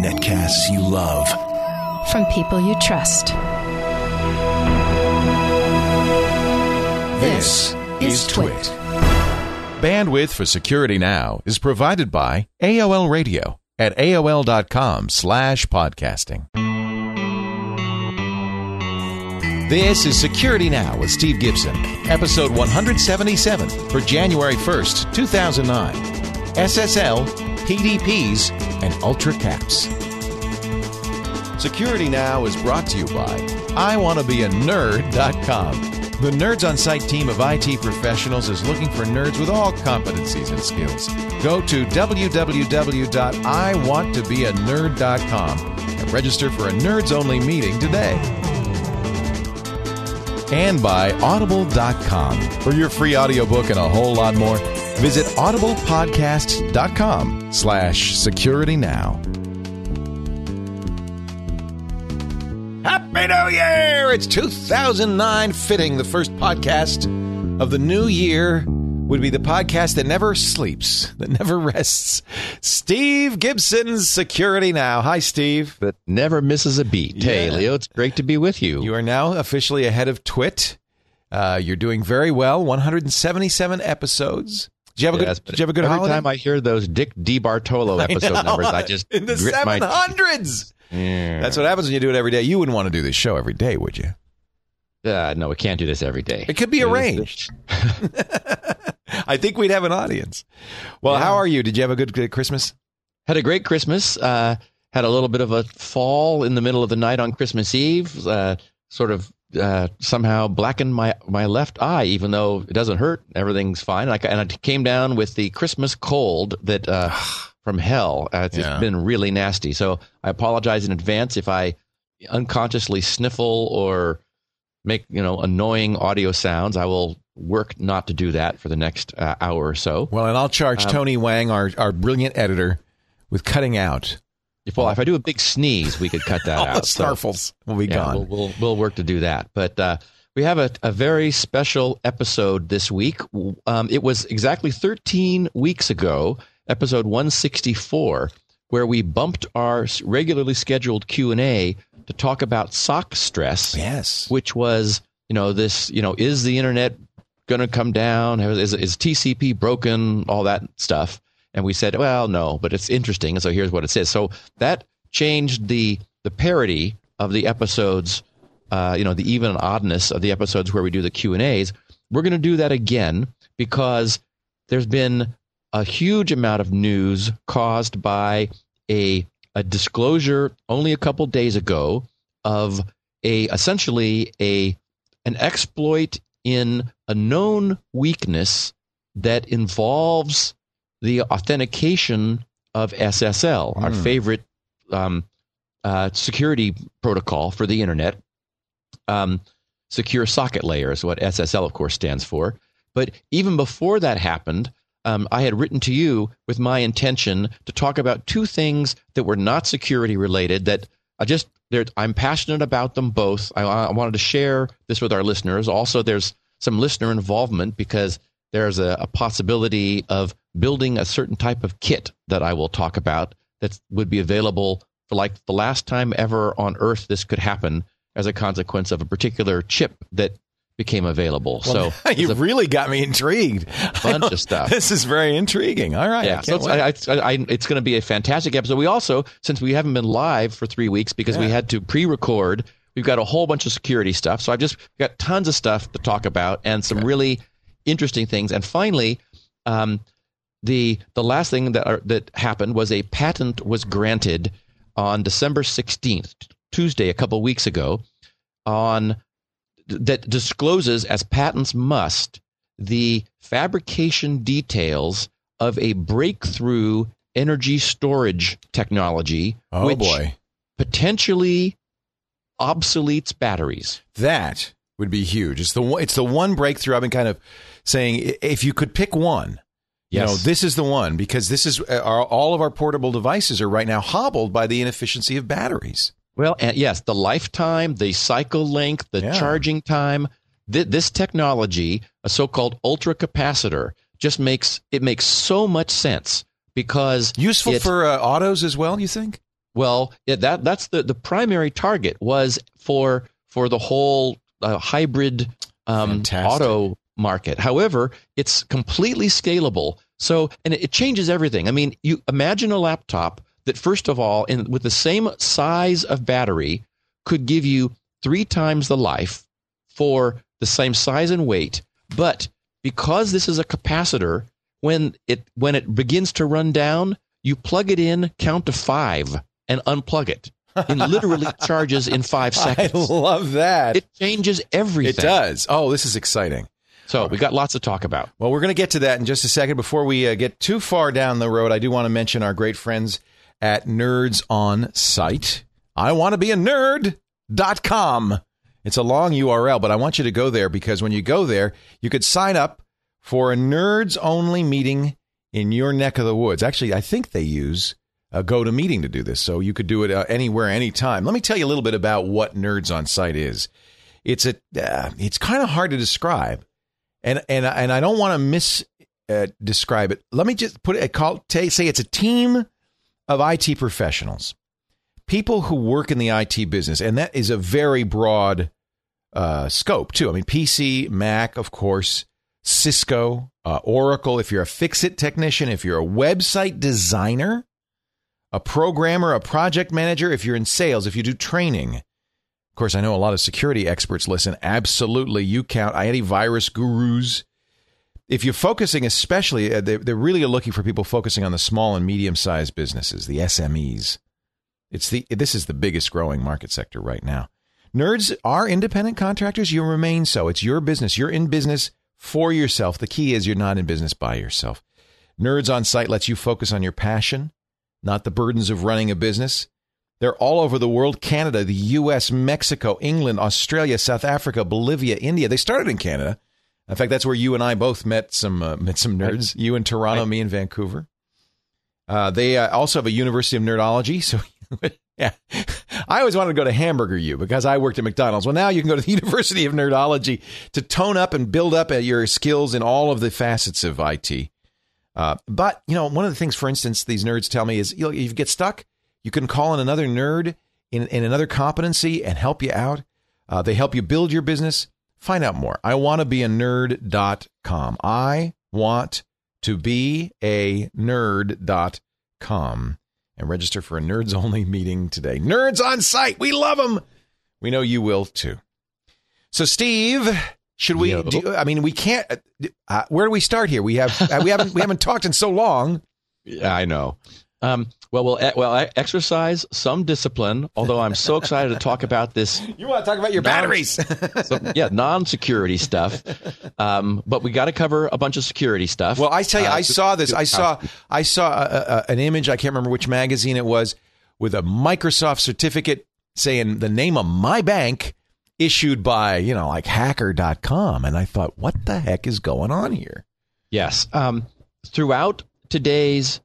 Netcasts you love. From people you trust. This is Twit. Bandwidth for Security Now is provided by AOL Radio at AOL.com slash podcasting. This is Security Now with Steve Gibson, episode 177 for January 1st, 2009. SSL, PDPs, and Ultra Caps. Security Now is brought to you by IWantToBeANerd.com. The Nerds on Site team of IT professionals is looking for nerds with all competencies and skills. Go to www.iwanttobeanerd.com and register for a nerds only meeting today. And by audible.com. For your free audiobook and a whole lot more, visit audiblepodcasts.com slash security now. Happy New Year! It's 2009, fitting the first podcast of the new year would be the podcast that never sleeps, that never rests. Steve Gibson's Security Now. Hi, Steve. That never misses a beat. Hey, Leo, it's great to be with you. You are now officially ahead of Twit. Uh, you're doing very well. 177 episodes. Did you have a good? Yes, did you have a good every holiday? time I hear those Dick DiBartolo episode know. numbers, I just in the my 700s. Yeah. That's what happens when you do it every day. You wouldn't want to do this show every day, would you? Uh, no, we can't do this every day. It could be arranged. I think we'd have an audience. Well, Yeah. how are you? Did you have a good, good Christmas? Had a great Christmas. Uh, had a little bit of a fall in the middle of the night on Christmas Eve. Uh, sort of uh, somehow blackened my, my left eye, even though it doesn't hurt. Everything's fine. Like, and I came down with the Christmas cold that uh, from hell. Uh, it's Yeah. been really nasty. So I apologize in advance if I unconsciously sniffle or make you know annoying audio sounds. I will work not to do that for the next uh, hour or so. Well, and I'll charge Um, Tony Wang, our, our brilliant editor, with cutting out well, if I do a big sneeze, we could cut that all the out. So- Will be yeah, gone. We'll, we'll we'll work to do that. But uh, we have a, a very special episode this week. Um, it was exactly 13 weeks ago, episode 164, where we bumped our regularly scheduled Q and A to talk about Sockstress, yes. which was you know this you know is the internet going to come down? Is, is TCP broken? All that stuff. And we said, well, no, but it's interesting. So here's what it says. So that changed the the parody of the episodes, uh, you know, the even and oddness of the episodes where we do the Q and A's. We're going to do that again because there's been a huge amount of news caused by a a disclosure only a couple days ago of a essentially a an exploit in a known weakness that involves the authentication of SSL, our Hmm. favorite um, uh, security protocol for the internet. Um, secure socket layer is what SSL, of course, stands for. But even before that happened, um, I had written to you with my intention to talk about two things that were not security related. That I just I'm passionate about them both. I, I wanted to share this with our listeners. Also, there's some listener involvement because there's a, a possibility of building a certain type of kit that I will talk about that would be available for like the last time ever on Earth this could happen as a consequence of a particular chip that became available. Well, so you really got me intrigued. bunch of stuff. This is very intriguing. All right. I Yeah, so it's. I, I, I, it's going to be a fantastic episode. We also, since we haven't been live for three weeks because we had to pre-record, we've got a whole bunch of security stuff. So I've just got tons of stuff to talk about and some really interesting things. And finally, um, the the last thing that are, that happened was a patent was granted on December sixteenth, Tuesday, a couple weeks ago, on that discloses as patents must the fabrication details of a breakthrough energy storage technology oh which boy, potentially obsoletes batteries. that would be huge. It's the one, it's the one breakthrough I've been kind of saying. If you could pick one, you know, this is the one because this is uh, our, all of our portable devices are right now hobbled by the inefficiency of batteries. Well, and yes, the lifetime, the cycle length, the Yeah. charging time. Th- this technology, a so-called ultra capacitor, just makes it makes so much sense because Useful it- for uh, autos as well, you think? well, yeah, that that's the the primary target was for for the whole uh, hybrid um, auto market. However, it's completely scalable. So, and it, changes everything. I mean, you imagine a laptop that first of all, in with the same size of battery, could give you three times the life for the same size and weight, but because this is a capacitor, when it when it begins to run down, you plug it in, count to five, and unplug it. It literally charges in five seconds. I seconds. love that. It changes everything. it does. Oh, this is exciting. So we got lots to talk about. Well, we're going to get to that in just a second. Before we uh, get too far down the road, I do want to mention our great friends at Nerds on Site. I want to be a nerd.com. It's a long URL, but I want you to go there because when you go there, you could sign up for a nerds only meeting in your neck of the woods. Actually, I think they use a GoToMeeting to do this, so you could do it uh, anywhere, anytime. Let me tell you a little bit about what Nerds on Site is. It's a, uh, it's kind of hard to describe and and and I don't want to mis uh, describe it. Let me just put it. Call t- say it's a team of IT professionals, people who work in the IT business, and that is a very broad uh, scope too. I mean, PC, Mac, of course, Cisco, uh, Oracle. If you're a fix-it technician, if you're a website designer, a programmer, a project manager, if you're in sales, if you do training. Of course, I know a lot of security experts listen. Absolutely, you count antivirus gurus. If you're focusing, especially, uh, they, they're really looking for people focusing on the small and medium-sized businesses, the SMEs. It's the this is the biggest growing market sector right now. Nerds are independent contractors. You remain so. It's your business. You're in business for yourself. The key is you're not in business by yourself. Nerds on site lets you focus on your passion, not the burdens of running a business. They're all over the world Canada, the US, Mexico, England, Australia, South Africa, Bolivia, India. They started in Canada. In fact, that's where you and I both met some uh, met some nerds. You in Toronto, me in Vancouver. Uh, they uh, also have a University of Nerdology. So, yeah, I always wanted to go to Hamburger U because I worked at McDonald's. Well, now you can go to the University of Nerdology to tone up and build up uh, your skills in all of the facets of IT. Uh, but you know, one of the things, for instance, these nerds tell me is you know, if you get stuck, you can call in another nerd in, in another competency and help you out. Uh, they help you build your business. Find out more. I want to be a nerd.com. I want to be a nerd.com and register for a nerds only meeting today. Nerds on site. We love them. We know you will too. So, Steve, should we? Yo. Do, I mean, we can't. Uh, where do we start here? We have uh, we haven't we haven't talked in so long. Yeah, I know. Um, well, we'll e- well I exercise some discipline. Although I'm so excited to talk about this. You want to talk about your batteries? some- yeah, non-security stuff. Um, but we got to cover a bunch of security stuff. Well, I tell you, Uh, I saw this. I saw, I saw a, a, an image. I can't remember which magazine it was, with a Microsoft certificate saying the name of my bank, issued by you know like Hacker.com, and I thought, what the heck is going on here? Yes. Um, throughout today's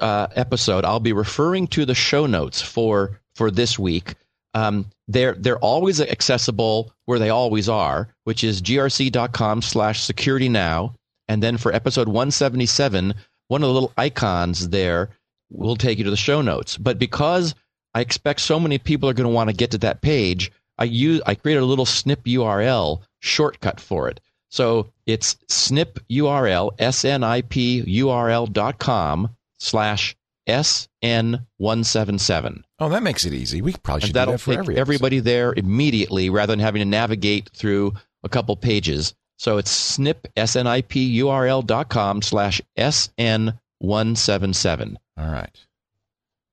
uh, episode, I'll be referring to the show notes for for this week. Um, they're they're always accessible where they always are, which is grc.com slash security now. And then for episode 177, one of the little icons there will take you to the show notes. But because I expect so many people are going to want to get to that page, I use I created a little snip URL shortcut for it. So it's snip URL, S-N-I-P URL dot com slash SN177. Oh, that makes it easy. We probably should And that'll that for take every everybody there immediately rather than having to navigate through a couple pages. So it's snip, S-N-I-P URL dot com slash SN177. All right,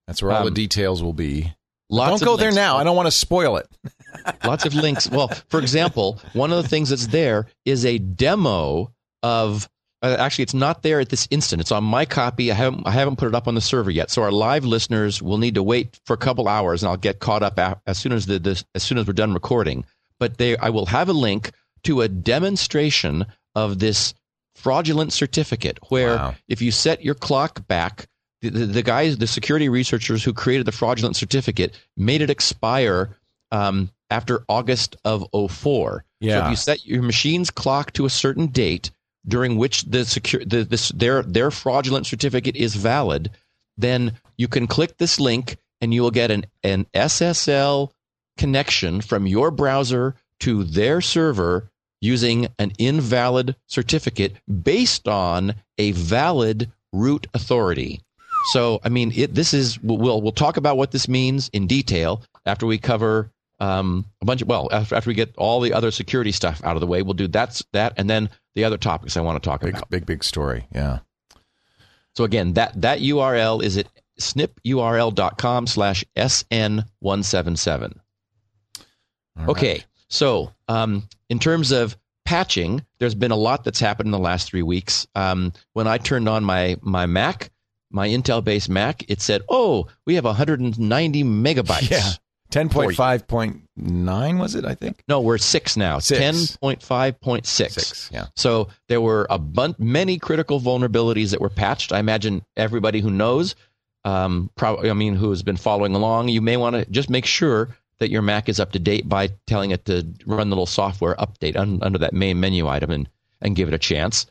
that's where all the Um, details will be. Lots Don't go there now. I don't want to spoil it. lots of links. Well, for example, one of the things that's there is a demo of. Uh, actually, it's not there at this instant. It's on my copy. I haven't I haven't put it up on the server yet. So our live listeners will need to wait for a couple hours, and I'll get caught up a- as soon as the this, as soon as we're done recording. But they, I will have a link to a demonstration of this fraudulent certificate, where Wow. if you set your clock back, the, the, the guys, the security researchers who created the fraudulent certificate, made it expire um, after August of 04. So Yeah. if you set your machine's clock to a certain date, during which the secure the, this their their fraudulent certificate is valid, then you can click this link and you will get an an SSL connection from your browser to their server using an invalid certificate based on a valid root authority. So, I mean, it, this is we'll we'll talk about what this means in detail after we cover um, a bunch of well after, after we get all the other security stuff out of the way. We'll do that's that, and then the other topics I want to talk Big, about. big, big story. Yeah. So again, that that URL is at snipurl.com slash sn177. All Okay, right. so um, in terms of patching, there's been a lot that's happened in the last three weeks. Um, when I turned on my my Mac, my Intel-based Mac, it said, "Oh, we have 190 megabytes." Yeah. 10.5.9 was it, I think? No, we're six now. Six. 10.5.6. Six. Yeah. So there were a bunch, many critical vulnerabilities that were patched. I imagine everybody who knows, um, probably, I mean, who has been following along, you may want to just make sure that your Mac is up to date by telling it to run the little software update un, under that main menu item and and give it a chance.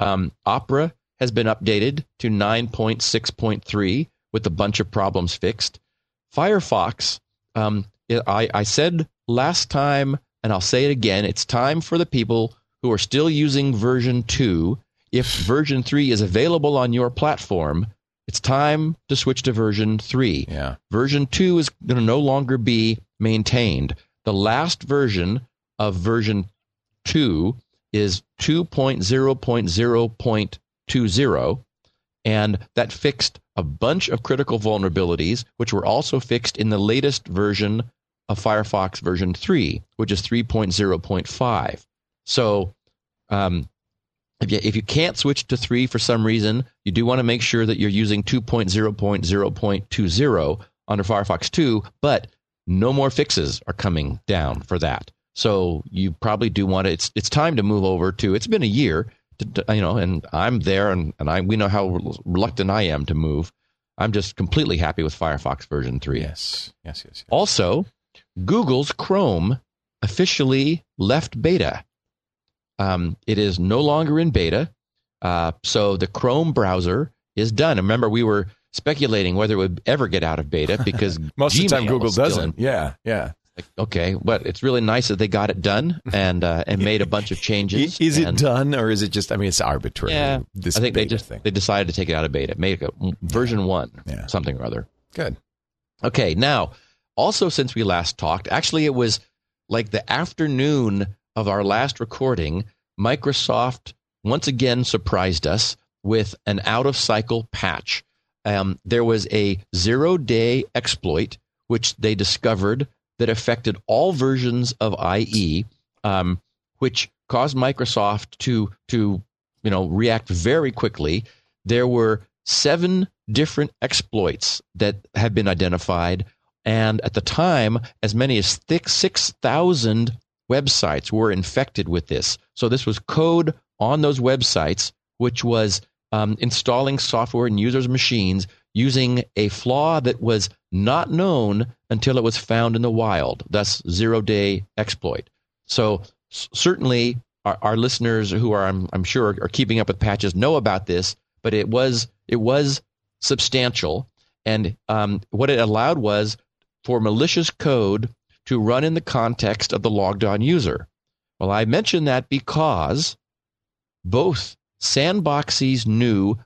Um, Opera has been updated to 9.6.3 with a bunch of problems fixed. Firefox, um, I, I said last time, and I'll say it again, it's time for the people who are still using version 2. If version 3 is available on your platform, it's time to switch to version 3. Yeah. Version 2 is going to no longer be maintained. The last version of version 2 is 2.0.0.20, and that fixed a bunch of critical vulnerabilities, which were also fixed in the latest version of Firefox version 3, which is 3.0.5. So, um, if you, if you can't switch to 3 for some reason, you do want to make sure that you're using 2.0.0.20 under Firefox 2, but no more fixes are coming down for that. So you probably do want to. It's it's time to move over to. It's been a year, to, you know, and I'm there, and and I we know how reluctant I am to move. I'm just completely happy with Firefox version three. Yes. Yes, yes, yes. Also, Google's Chrome officially left beta. Um, it is no longer in beta. Uh, so the Chrome browser is done. Remember, we were speculating whether it would ever get out of beta because Most of the time Google doesn't. in- Yeah. Yeah. Like, okay, but it's really nice that they got it done and uh, and made a bunch of changes. Is it done or is it just, I mean, it's arbitrary. Yeah, This I think they just thing. they decided to take it out of beta, make it a version one, Yeah. something or other. Good. Okay, now also since we last talked, actually it was like the afternoon of our last recording, Microsoft once again surprised us with an out of cycle patch. Um, there was a zero day exploit which they discovered that affected all versions of IE, um, which caused Microsoft to to you know react very quickly. There were seven different exploits that have been identified, and at the time, as many as six thousand websites were infected with this. So this was code on those websites, which was um, installing software in users' machines using a flaw that was not known until it was found in the wild, thus zero day exploit. So s- certainly our, our listeners who are, I'm, I'm sure, are keeping up with patches know about this, but it was it was substantial, and um, what it allowed was for malicious code to run in the context of the logged on user. Well, I mention that because both Sandboxie's new m-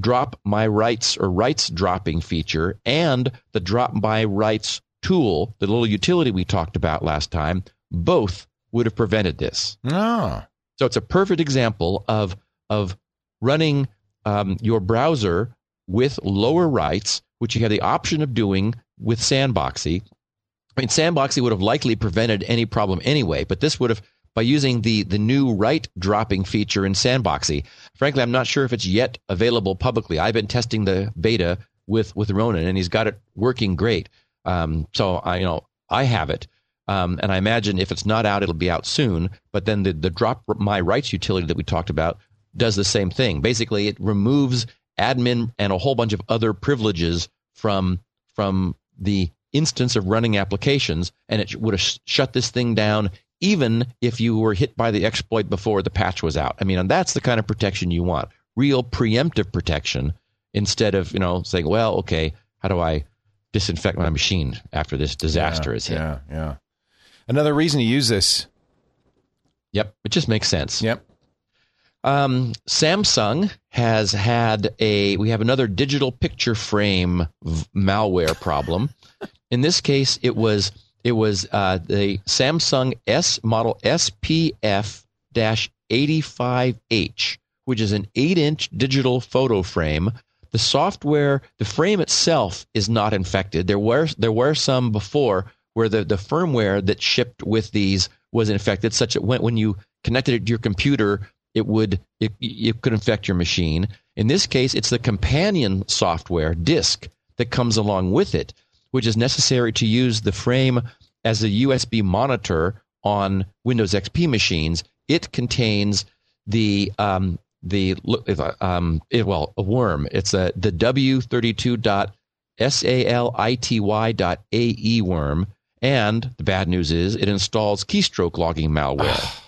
drop my rights or rights dropping feature and the drop my rights tool, the little utility we talked about last time, both would have prevented this. Oh. So it's a perfect example of of running um, your browser with lower rights, which you have the option of doing with Sandboxie. I mean, Sandboxie would have likely prevented any problem anyway, but this would have by using the the new right dropping feature in Sandboxie. Frankly, I'm not sure if it's yet available publicly. I've been testing the beta with with Ronen, and he's got it working great. Um, so I you know I have it. Um, and I imagine if it's not out, it'll be out soon. But then the, the drop my rights utility that we talked about does the same thing. Basically, it removes admin and a whole bunch of other privileges from from the instance of running applications, and it would have sh- shut this thing down even if you were hit by the exploit before the patch was out. I mean, and that's the kind of protection you want real preemptive protection instead of, you know, saying, well, okay, how do I disinfect my machine after this disaster yeah, is hit? Yeah, yeah. Another reason to use this. Yep, it just makes sense. Yep. Um, Samsung has had a, we have another digital picture frame v- malware problem. In this case, it was it was uh, the Samsung S model SPF 85H, which is an 8 inch digital photo frame. The software, the frame itself is not infected. There were there were some before where the, the firmware that shipped with these was infected, such that when, when you connected it to your computer, it would it, it could infect your machine. In this case, it's the companion software disk that comes along with it, which is necessary to use the frame as a USB monitor on Windows XP machines. It contains the um, the um, it, well a worm. It's a the w32.sality.ae worm. And the bad news is it installs keystroke logging malware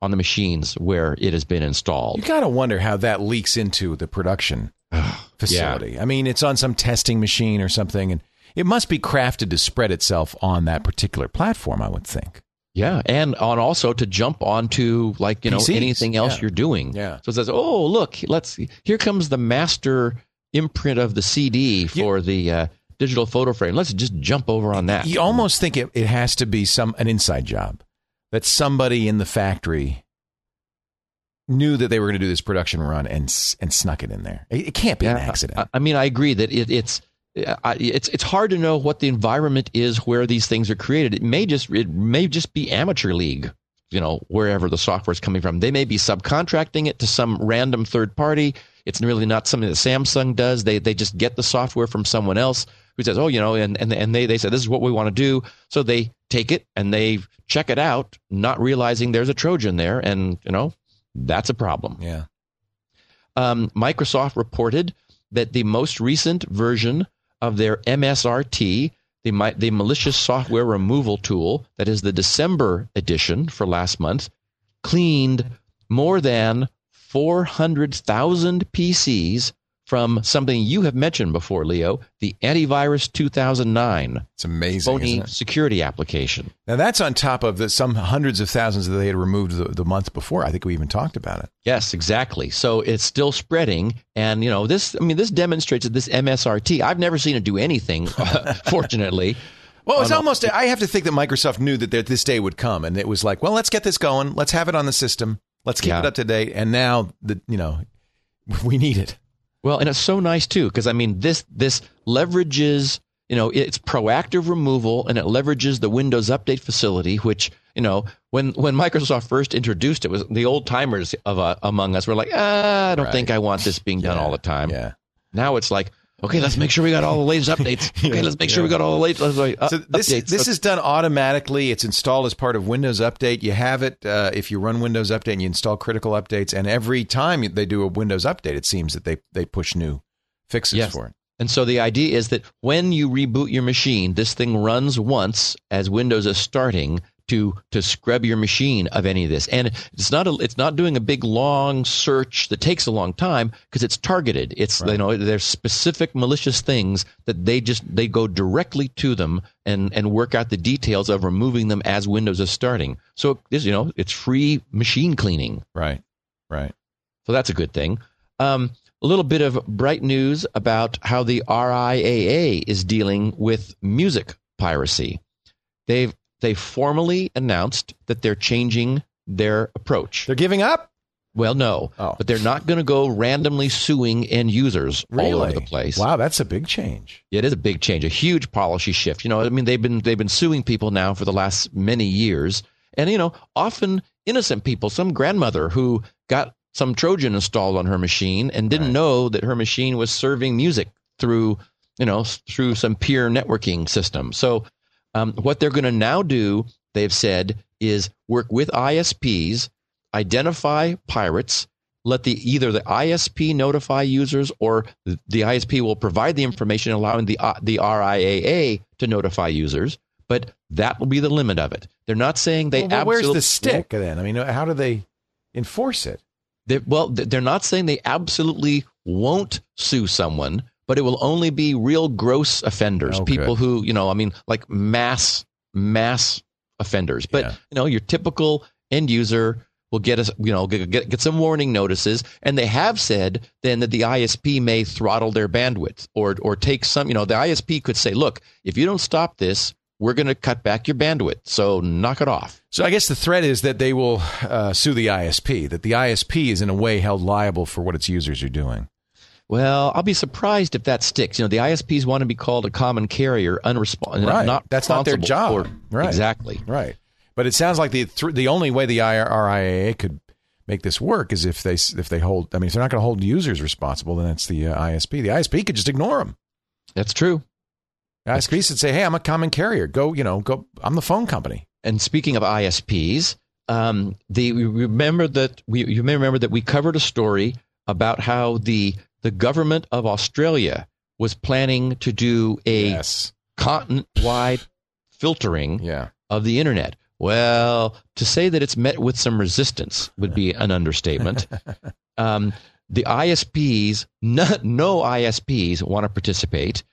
on the machines where it has been installed. You got to wonder how that leaks into the production facility. Yeah. I mean, it's on some testing machine or something, and it must be crafted to spread itself on that particular platform. I would think. Yeah, and on also to jump onto like you know PCs, anything else yeah. you're doing. Yeah. So it says, oh look, let's here comes the master imprint of the CD for the uh, digital photo frame. Let's just jump over on that. You almost think it, it has to be some an inside job that somebody in the factory knew that they were going to do this production run and and snuck it in there. It, it can't be an accident. I, I mean, I agree that it, it's. I, it's it's hard to know what the environment is where these things are created. It may just it may just be amateur league, you know, wherever the software is coming from. They may be subcontracting it to some random third party. It's really not something that Samsung does. They they just get the software from someone else who says, oh, you know, and and and they they say this is what we want to do. So they take it and they check it out, not realizing there's a Trojan there, and you know that's a problem. yeah. Um, Microsoft reported that the most recent version of their MSRT, the, the malicious software removal tool, that is the December edition for last month, cleaned more than 400,000 PCs from something you have mentioned before, Leo, the Antivirus 2009 It's amazing. phony isn't it? security application. Now that's on top of the some hundreds of thousands that they had removed the, the month before. I think we even talked about it. Yes, exactly. So it's still spreading, and you know this. I mean, this demonstrates that this MSRT. I've never seen it do anything. Uh, fortunately, Well, it's almost. I have to think that Microsoft knew that this day would come, and it was like, well, let's get this going. Let's have it on the system. Let's keep Yeah. it up to date. And now the you know we need it. Well, and it's so nice too because I mean this this leverages you know it's proactive removal and it leverages the Windows Update facility, which you know when when Microsoft first introduced it was the old timers of uh, among us were like ah, I don't Right. think I want this being done Yeah, all the time. Yeah. Now it's like okay, let's make sure we got all the latest updates. Okay, let's make sure we got all the latest uh, So this updates. this is done automatically. It's installed as part of Windows Update. You have it uh, if you run Windows Update and you install critical updates. And every time they do a Windows Update, it seems that they they push new fixes Yes. for it. And so the idea is that when you reboot your machine, this thing runs once as Windows is starting to to scrub your machine of any of this. And it's not a, it's not doing a big long search that takes a long time because it's targeted. It's you know there's specific malicious things that they just they go directly to them and and work out the details of removing them as Windows is starting. So this you know it's free machine cleaning. Right. Right. So that's a good thing. Um, a little bit of bright news about how the RIAA is dealing with music piracy. They've they formally announced that they're changing their approach. They're giving up. Well, no, Oh. but they're not going to go randomly suing end users all over the place. Wow, that's a big change. It is a big change, a huge policy shift. You know, I mean, they've been they've been suing people now for the last many years, and you know, often innocent people. Some grandmother who got some Trojan installed on her machine and didn't Right. know that her machine was serving music through, you know, through some peer networking system. So, um, what they're going to now do, they've said, is work with ISPs, identify pirates, let the either the ISP notify users or the, ISP will provide the information allowing the uh, the RIAA to notify users. but that will be the limit of it. They're not saying they Well, absolutely where's the stick then? I mean, how do they enforce it? They're, well, they're not saying they absolutely won't sue someone, but it will only be real gross offenders, Oh, people who you know, I mean, like mass mass offenders. But Yeah. you know, your typical end user will get us, you know, get, get get some warning notices, and they have said then that the ISP may throttle their bandwidth or or take some, you know, the ISP could say, look, if you don't stop this, we're going to cut back your bandwidth, so knock it off. So I guess the threat is that they will uh, sue the ISP. That the ISP is in a way held liable for what its users are doing. Well, I'll be surprised if that sticks. You know, the ISPs want to be called a common carrier, unresponsive, Right. not That's not their job. for- Right. Exactly. Right. But it sounds like the th- the only way the RIAA could make this work is if they if they hold. I mean, if they're not going to hold users responsible, then it's the uh, ISP. The ISP could just ignore them. That's true. The ISP should say, "Hey, I'm a common carrier. Go, you know, go. I'm the phone company." And speaking of ISPs, um, the remember that we you may remember that we covered a story about how the the government of Australia was planning to do a Yes. continent-wide filtering Yeah. of the internet. Well, to say that it's met with some resistance would be an understatement. um, the ISPs, no, no ISPs want to participate.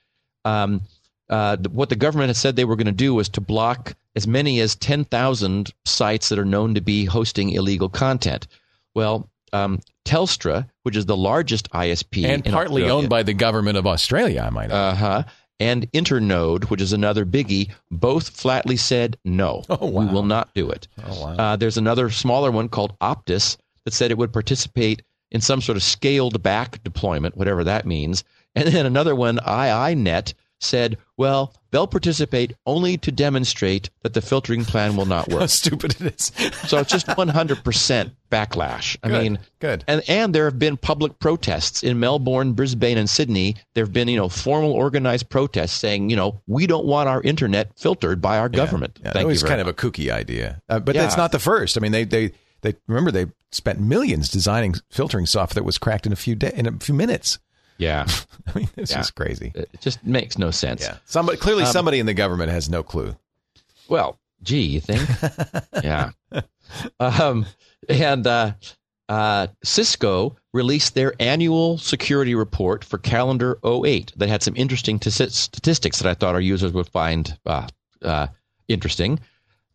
Um, uh, what the government has said they were going to do was to block as many as 10,000 sites that are known to be hosting illegal content. Well, um, Telstra, which is the largest ISP and partly Australia- owned by the government of Australia, I might add. uh huh. And Internode, which is another biggie, both flatly said no. Oh, We will not do it. oh wow. Uh, there's another smaller one called Optus that said it would participate in some sort of scaled back deployment, whatever that means. And then another one, IINet, said, well, they'll participate only to demonstrate that the filtering plan will not work. How stupid it is. so it's just 100% backlash. I Good. mean, Good. and and there have been public protests in Melbourne, Brisbane, and Sydney. There have been you know formal organized protests saying you know we don't want our internet filtered by our government. Yeah, Thank that was kind much. of a kooky idea, uh, but Yeah. that's not the first. I mean, they they they remember they spent millions designing filtering software that was cracked in a few day in a few minutes. Yeah. I mean, this Yeah. is crazy. It just makes no sense. Yeah, somebody clearly somebody in the government has no clue. Well, gee, you think? yeah. Um, and uh, uh, Cisco released their annual security report for calendar 08 that had some interesting t- statistics that I thought our users would find uh, uh, interesting.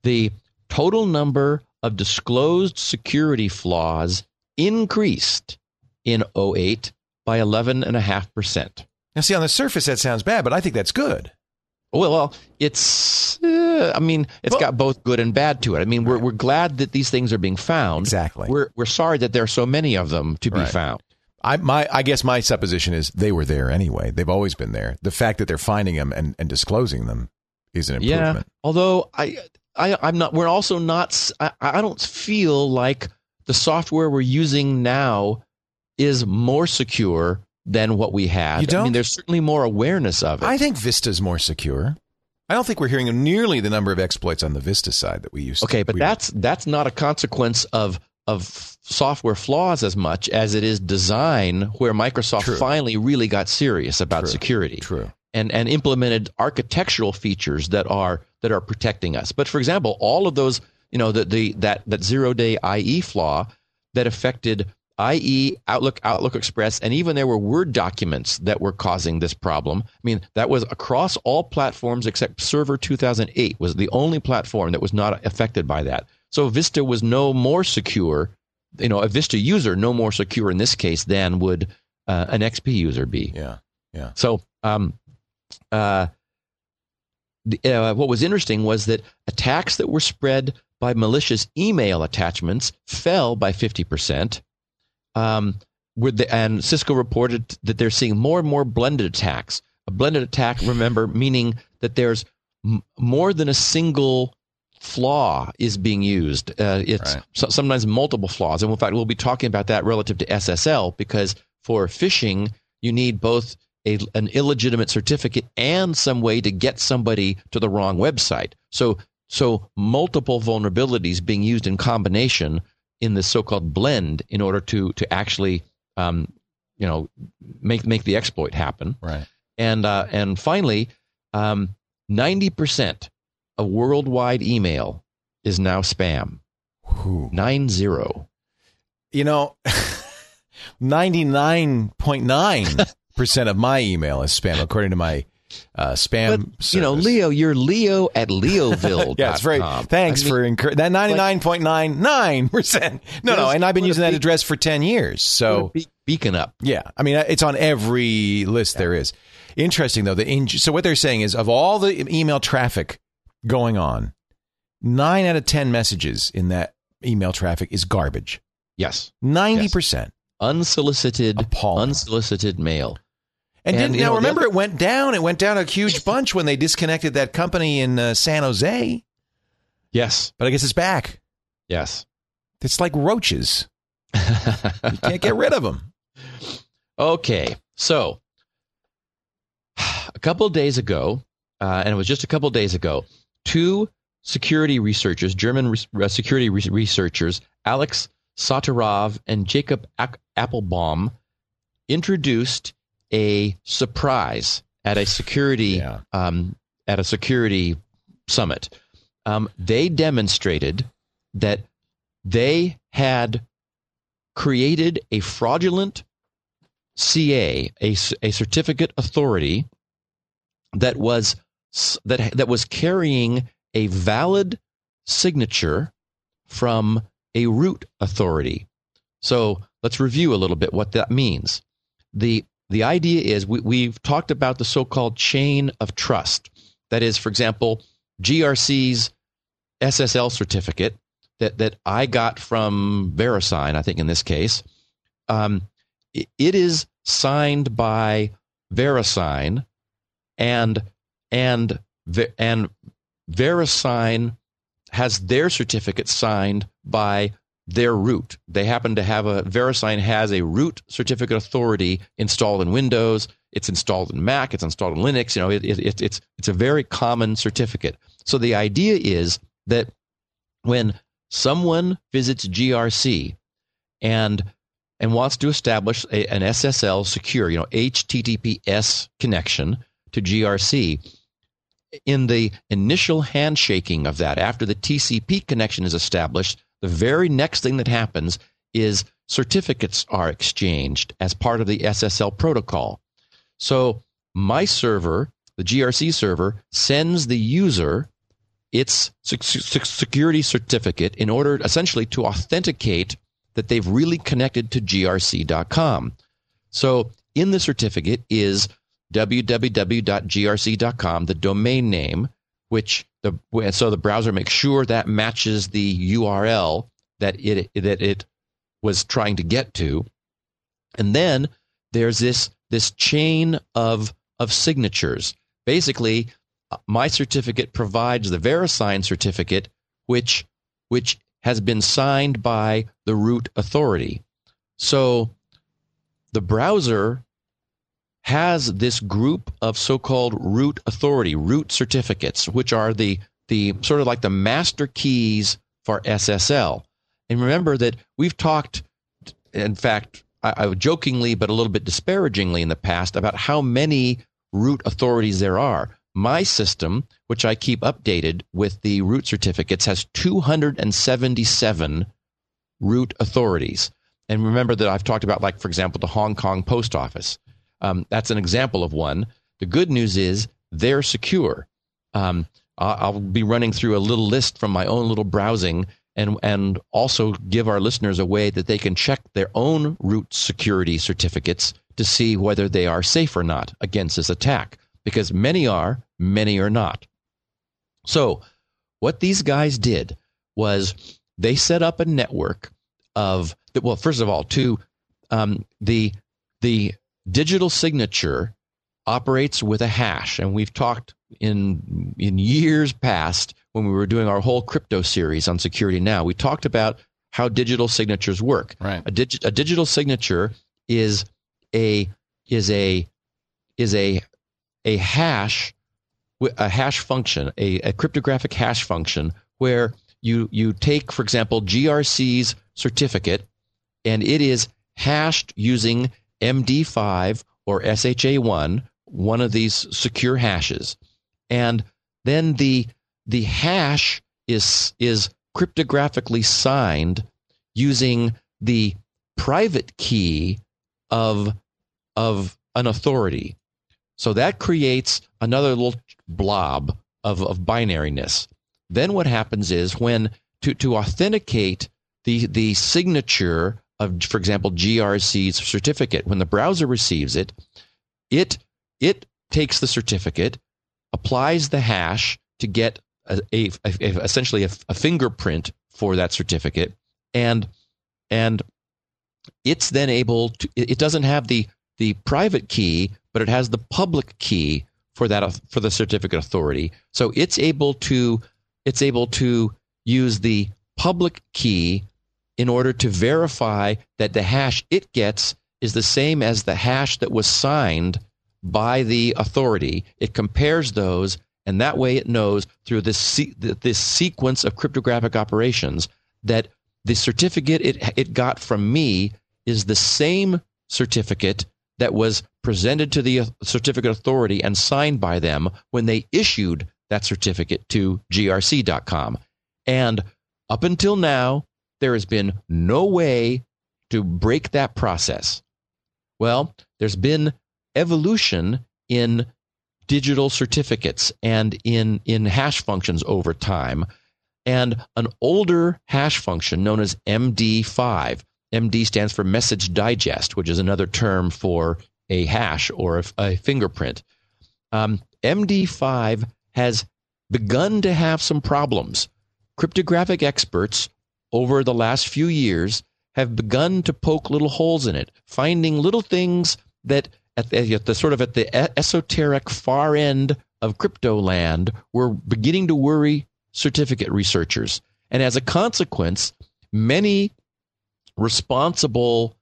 The total number of disclosed security flaws increased in 08 by 11.5%. Now, see, on the surface that sounds bad, but I think that's good. Well, well, it's. Uh, I mean, it's Well- got both good and bad to it. I mean, we're we're glad that these things are being found. Exactly. We're we're sorry that there are so many of them to be Right. found. I my I guess my supposition is they were there anyway. They've always been there. The fact that they're finding them and, and disclosing them is an Yeah. improvement. Although I, I I'm not. We're also not. I don't feel like the software we're using now is more secure than what we had. You don't? I mean, there's certainly more awareness of it. I think Vista's more secure. I don't think we're hearing nearly the number of exploits on the Vista side that we used. Okay, to. Okay, but we- that's that's not a consequence of of software flaws as much as it is design where Microsoft True. finally really got serious about True. security true. and and implemented architectural features that are that are protecting us. But for example, all of those, you know, the, the that that zero day IE flaw that affected IE, Outlook, Outlook Express, and even there were Word documents that were causing this problem. I mean, that was across all platforms except Server 2008 was the only platform that was not affected by that. So Vista was no more secure, you know, a Vista user no more secure in this case than would uh, an XP user be. Yeah. Yeah. So, um, uh, the, uh, what was interesting was that attacks that were spread by malicious email attachments fell by 50%. Um, with the, and Cisco reported that they're seeing more and more blended attacks. A blended attack, remember, meaning that there's m- more than a single flaw is being used. Uh, it's Right. so, sometimes multiple flaws. And in fact, we'll be talking about that relative to SSL because for phishing, you need both a, an illegitimate certificate and some way to get somebody to the wrong website. So, so multiple vulnerabilities being used in combination in this so-called blend in order to to actually, um, you know, make make the exploit happen. Right. And uh, and finally, um, ninety percent of worldwide email is now spam. Whew. Nine zero. You know, 99.9% of my email is spam, according to my uh, spam. But you know. Leo, you're Leo at Leoville. Yeah, it's very. Thanks for encour- that ninety nine point nine nine percent. No, no, and I've been using that address for ten years. So be- beacon up. yeah, I mean it's on every list there is. Interesting though. The in- so what they're saying is of all the email traffic going on, nine out of ten messages in that email traffic is garbage. Yes, Ninety percent. unsolicited, Appalling. unsolicited mail. And, And, didn't, now know, remember other- it went down. It went down a huge bunch when they disconnected that company in uh, San Jose. Yes, But I guess it's back. yes. It's like roaches. You can't get rid of them. Okay, so a couple days ago, uh, and it was just a couple days ago, two security researchers, German res- uh, security re- researchers, Alex Sotirov and Jacob Ak- Appelbaum, introduced a surprise at a security Yeah. um, at a security summit. Um, they demonstrated that they had created a fraudulent CA, a, a certificate authority that was that that was carrying a valid signature from a root authority. So let's review a little bit what that means. The the idea is we, we've talked about the so-called chain of trust. That is, for example, GRC's SSL certificate that that I got from VeriSign. I think in this case, um, it- it is signed by VeriSign, and and and VeriSign has their certificate signed by their root. They happen to have a VeriSign has a root certificate authority installed in Windows. It's installed in Mac. It's installed in Linux. You know, it, it, it, it's it's a very common certificate. So the idea is that when someone visits GRC and and wants to establish a, an SSL secure, you know, HTTPS connection to GRC, in the initial handshaking of that, after the TCP connection is established, the very next thing that happens is certificates are exchanged as part of the SSL protocol. So my server, the GRC server, sends the user its sec- sec- security certificate in order essentially to authenticate that they've really connected to grc.com. So in the certificate is www.grc.com, the domain name, which the so the browser makes sure that matches the URL that it that it was trying to get to. And then there's this this chain of of signatures. Basically, my certificate provides the VeriSign certificate, which which has been signed by the root authority. So the browser has this group of so-called root authority, root certificates, which are the the sort of like the master keys for SSL. And remember that we've talked, in fact, I, I jokingly but a little bit disparagingly in the past about how many root authorities there are. My system, which I keep updated with the root certificates, has 277 root authorities. And remember that I've talked about, like, for example, the Hong Kong post office. Um, that's an example of one. The good news is they're secure. Um, I'll be running through a little list from my own little browsing and, and also give our listeners a way that they can check their own root security certificates to see whether they are safe or not against this attack. Because many are, many are not. So, what these guys did was they set up a network of well, first of all, to um, the the digital signature operates with a hash, and we've talked in in years past when we were doing our whole crypto series on security. Now we talked about how digital signatures work. Right. A, dig, a digital signature is a is a is a a hash a hash function, a, a cryptographic hash function where you you take, for example, GRC's certificate, and it is hashed using MD5 or SHA1, one of these secure hashes, and then the the hash is is cryptographically signed using the private key of of an authority. So that creates another little blob of, of binariness. Then what happens is when to, to authenticate the the signature of, for example, GRC's certificate, when the browser receives it, it it takes the certificate, applies the hash to get a, a, a essentially a, fingerprint for that certificate, and and it's then able to. It doesn't have the the private key, but it has the public key for that for the certificate authority. So it's able to it's able to use the public key in order to verify that the hash it gets is the same as the hash that was signed by the authority. It compares those, and that way it knows through this this sequence of cryptographic operations that the certificate it it got from me is the same certificate that was presented to the certificate authority and signed by them when they issued that certificate to grc.com. And up until now, there has been no way to break that process. Well, there's been evolution in digital certificates and in, in hash functions over time. And an older hash function known as MD5, MD stands for Message Digest, which is another term for a hash or a, a fingerprint. Um, MD5 has begun to have some problems. Cryptographic experts over the last few years have begun to poke little holes in it, finding little things that at the, at the sort of at the esoteric far end of crypto land were beginning to worry certificate researchers. And as a consequence, many responsible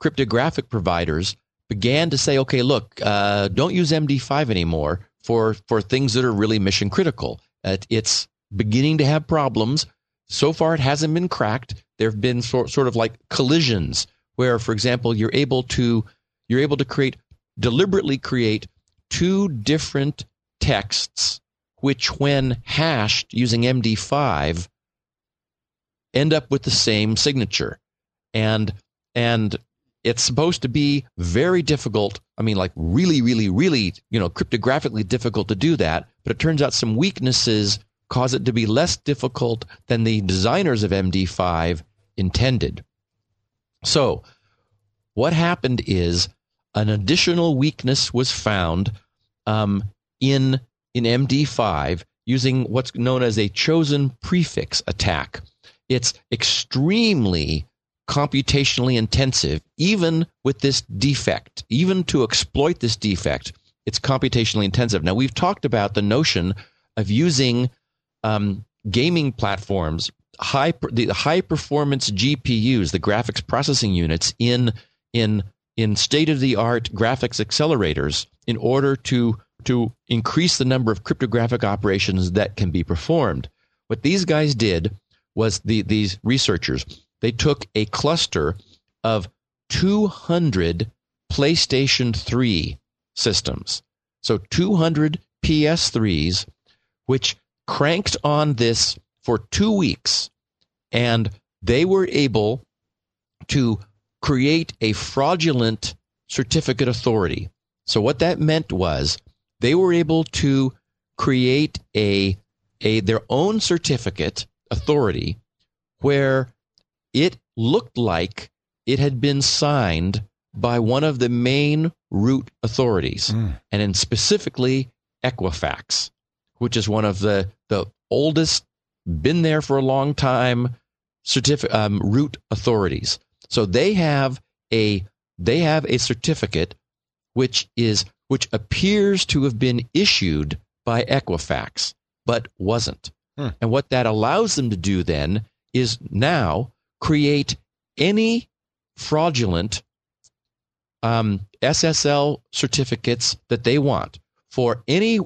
cryptographic providers began to say, okay, look, uh, don't use MD5 anymore for, for things that are really mission critical. Uh, it's beginning to have problems. So far, it hasn't been cracked. There have been sort, sort of like collisions where, for example, you're able to you're able to create deliberately create two different texts, which, when hashed using MD5, end up with the same signature, and and it's supposed to be very difficult. I mean, like really, really, really, you know, cryptographically difficult to do that. But it turns out some weaknesses cause it to be less difficult than the designers of MD5 intended. So, what happened is an additional weakness was found um, in in MD5 using what's known as a chosen prefix attack. It's extremely computationally intensive, even with this defect, even to exploit this defect, it's computationally intensive. Now, we've talked about the notion of using um, gaming platforms, high the high performance GPUs, the graphics processing units in in in state of the art graphics accelerators in order to to increase the number of cryptographic operations that can be performed. What these guys did was the these researchers they took a cluster of 200 PlayStation 3 systems. So 200 PS3s, which cranked on this for two weeks. And they were able to create a fraudulent certificate authority. So what that meant was they were able to create a, a their own certificate authority where it looked like it had been signed by one of the main root authorities, mm. and in specifically Equifax, which is one of the, the oldest, been there for a long time certificate um, root authorities. So they have a they have a certificate which is which appears to have been issued by Equifax, but wasn't. Hmm. And what that allows them to do then is now create any fraudulent um, SSL certificates that they want for any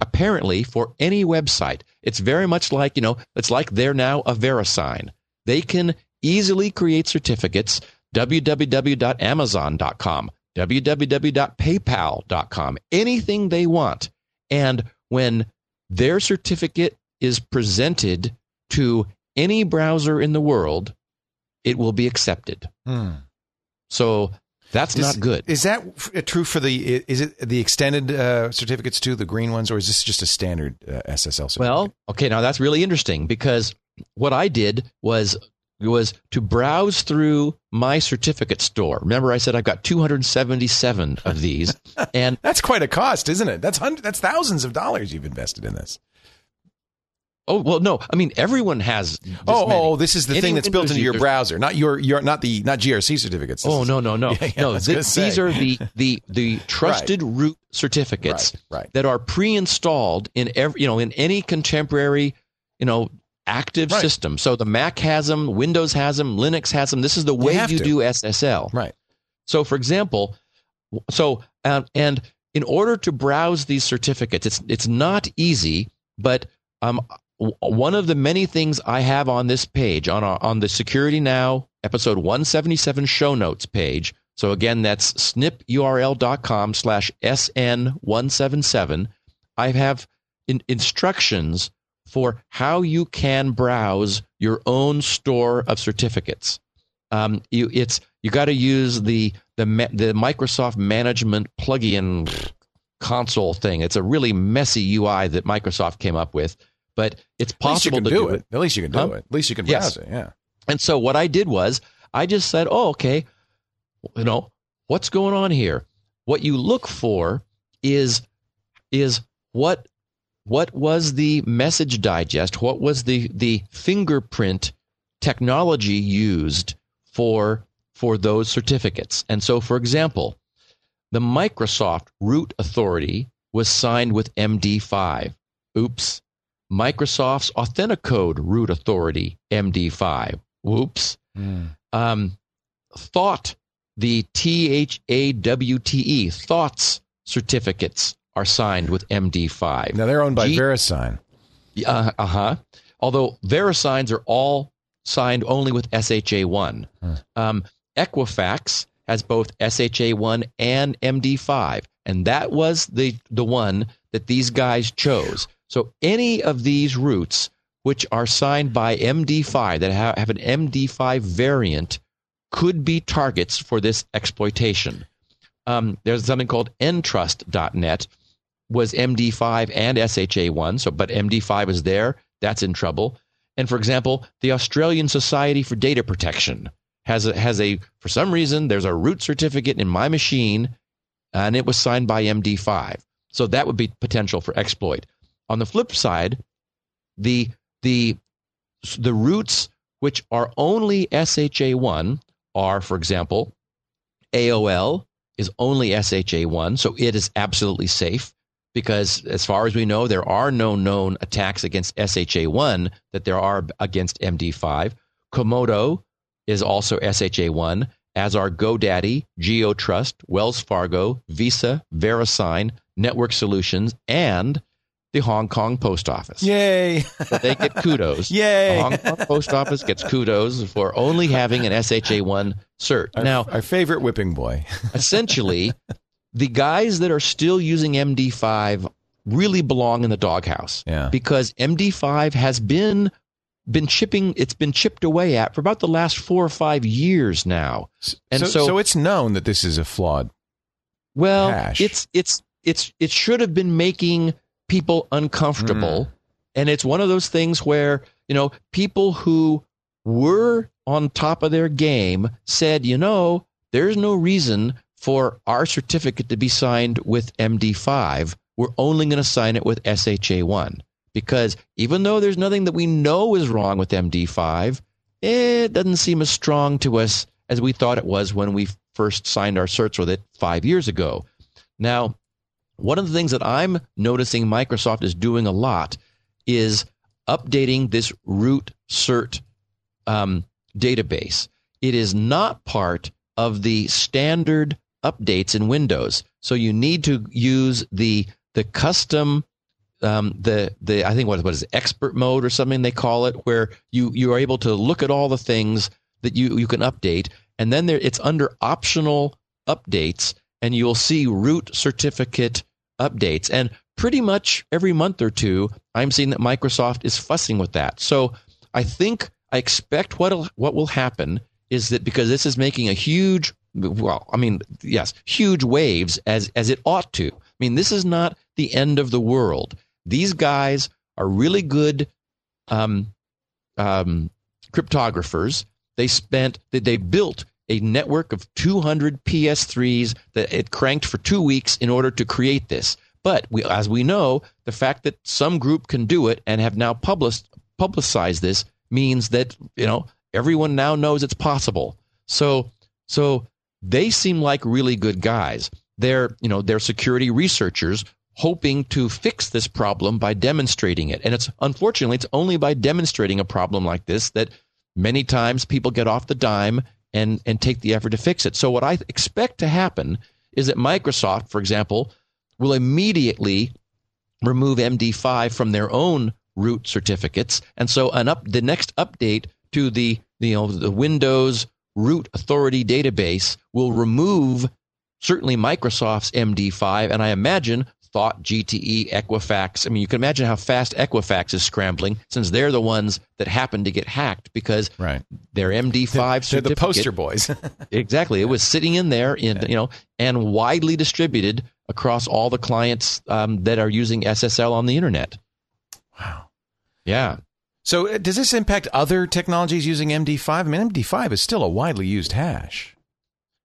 apparently for any website. It's very much like you know it's like they're now a VeriSign. They can easily create certificates. www.amazon.com, www.paypal.com, anything they want. And when their certificate is presented to any browser in the world, it will be accepted. Hmm. So that's Does- not good. Is that f- true for the? Is it the extended uh, certificates too, the green ones, or is this just a standard uh, SSL certificate? Well, okay, now that's really interesting because what I did was was to browse through my certificate store. Remember, I said I've got 277 of these, and that's quite a cost, isn't it? That's hundred, that's thousands of dollars you've invested in this. Oh well, no, I mean everyone has. This Oh, many. oh, this is the Any thing that's built into your browser, not your your not the not GRC certificates. This Oh no no no Yeah, yeah, no! Th- these are the the the trusted root certificates Right, right. that are pre-installed in every you know in any contemporary you know active Right. system. So the Mac has them, Windows has them, Linux has them. This is the way you do SSL. Right. So, for example, so um, and in order to browse these certificates, it's it's not easy, but um, one of the many things I have on this page on our, on the Security Now episode 177 show notes page. So again, that's snipurl.com slash sn177. I have in, instructions for how you can browse your own store of certificates. Um, you, it's you got to use the the the Microsoft Management plugin console thing. It's a really messy UI that Microsoft came up with, but it's At least you possible to do do it. At least you can do Huh? it. At least you can Yes. it. Yeah. And so what I did was I just said, "Oh, okay, you know what's going on here." What you look for is is what what was the message digest? What was the the fingerprint technology used for for those certificates? And so, for example, the Microsoft root authority was signed with MD5. Oops. Microsoft's Authenticode root authority, MD5. Whoops. Um, Thawte, the T H A W T E, Thawte's certificates are signed with MD5. Now they're owned by G- VeriSign. Uh huh. Although VeriSigns are all signed only with SHA1. Um, Equifax has both SHA1 and MD5, and that was the the one that these guys chose. So any of these routes which are signed by MD5 that have an MD5 variant could be targets for this exploitation. Um, there's something called Entrust.net was MD5 and SHA1. So, but MD5 is there. That's in trouble. And for example, the Australian Society for Data Protection has a, has a for some reason there's a root certificate in my machine, and it was signed by MD5. So that would be potential for exploit. On the flip side, the the the roots which are only SHA1 are, for example, AOL is only SHA1, so it is absolutely safe because, as far as we know, there are no known attacks against SHA1 that there are against MD5. Comodo is also SHA1, as are GoDaddy, GeoTrust, Wells Fargo, Visa, VeriSign, Network Solutions, and the Hong Kong Post Office. Yay! They get kudos. Yay! The Hong Kong Post Office gets kudos for only having an SHA1 cert. Our, now, our favorite whipping boy. essentially, the guys that are still using MD5 really belong in the doghouse. Yeah. Because MD5 has been been chipping it's been chipped away at for about the last 4 or 5 years now. And so, so- so it's known that this is a flawed. Well, Hash. it's it's it's it should have been making people uncomfortable, Mm. and it's one of those things where you know people who were on top of their game said, you know, there's no reason for our certificate to be signed with MD5. We're only going to sign it with SHA1 because even though there's nothing that we know is wrong with MD5, it doesn't seem as strong to us as we thought it was when we first signed our certs with it five years ago. Now, one of the things that I'm noticing Microsoft is doing a lot is updating this root cert um, database. It is not part of the standard updates in Windows, so you need to use the the custom um, the the I think what what is it, expert mode or something they call it, where you you are able to look at all the things that you you can update, and then there it's under optional updates, and you'll see root certificate updates, and pretty much every month or two, I'm seeing that Microsoft is fussing with that. So I think I expect what what will happen is that because this is making a huge, well, I mean, yes, huge waves as as it ought to. I mean, this is not the end of the world. These guys are really good um, um, cryptographers. They spent they built a network of 200 PS3s that it cranked for two weeks in order to create this. But we, as we know, the fact that some group can do it and have now published publicized this means that you know everyone now knows it's possible. So so they seem like really good guys. They're you know they're security researchers hoping to fix this problem by demonstrating it. And it's unfortunately it's only by demonstrating a problem like this that many times people get off the dime and and take the effort to fix it. So what I expect to happen is that Microsoft, for example, will immediately remove MD5 from their own root certificates, and so an up the next update to the you know the Windows root authority database will remove certainly Microsoft's MD5, and I imagine Thawte, GTE, Equifax. I mean, you can imagine how fast Equifax is scrambling since they're the ones that happen to get hacked because right. their MD5 they're, they're the poster boys. exactly. It was sitting in there, in, you know, and widely distributed across all the clients um, that are using SSL on the internet. Wow. Yeah. So, uh, does this impact other technologies using MD5? I mean, MD5 is still a widely used hash.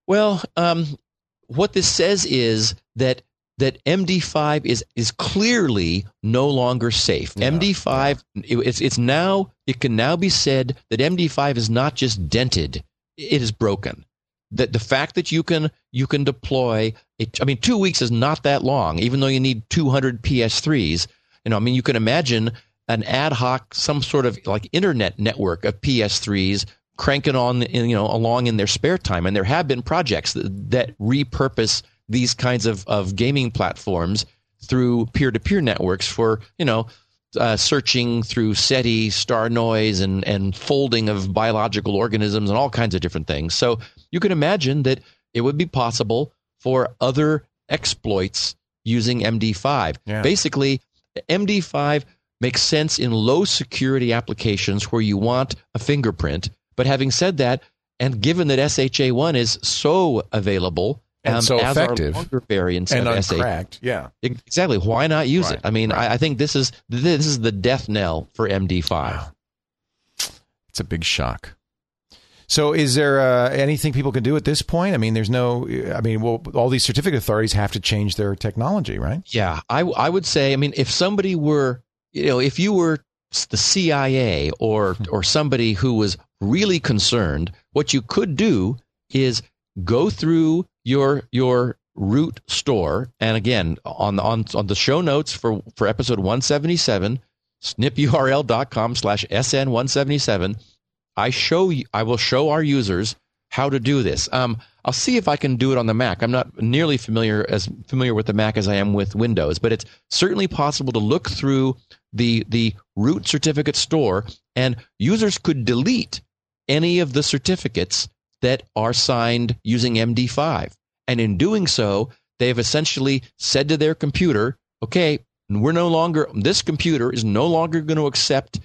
Well, um, what this says is that that MD5 is is clearly no longer safe. Yeah, MD5 yeah. it's it's now it can now be said that MD5 is not just dented, it is broken. That the fact that you can you can deploy it, I mean 2 weeks is not that long even though you need 200 PS3s. You know, I mean you can imagine an ad hoc some sort of like internet network of PS3s cranking on you know along in their spare time and there have been projects that, that repurpose these kinds of, of gaming platforms through peer-to-peer networks for you know uh, searching through SETI, star noise, and and folding of biological organisms and all kinds of different things. So you can imagine that it would be possible for other exploits using MD5. Yeah. Basically, MD5 makes sense in low security applications where you want a fingerprint. But having said that, and given that SHA1 is so available and um, so effective, longer variants and of uncracked. Yeah, exactly. Why not use right, it? I mean, right. I, I, think this is this is the death knell for MD5. Wow. It's a big shock. So, is there uh, anything people can do at this point? I mean, there's no. I mean, well, all these certificate authorities have to change their technology, right? Yeah, I I would say. I mean, if somebody were, you know, if you were the CIA or or somebody who was really concerned, what you could do is go through your your root store. And again on on, on the show notes for for episode 177 snipurl.com slash sn177 i show you i will show our users how to do this. Um, i'll see if i can do it on the mac. I'm not nearly familiar as familiar with the mac as i am with windows but it's certainly possible to look through the the root certificate store and users could delete any of the certificates that are signed using MD5. And in doing so, they've essentially said to their computer, okay, we're no longer, this computer is no longer going to accept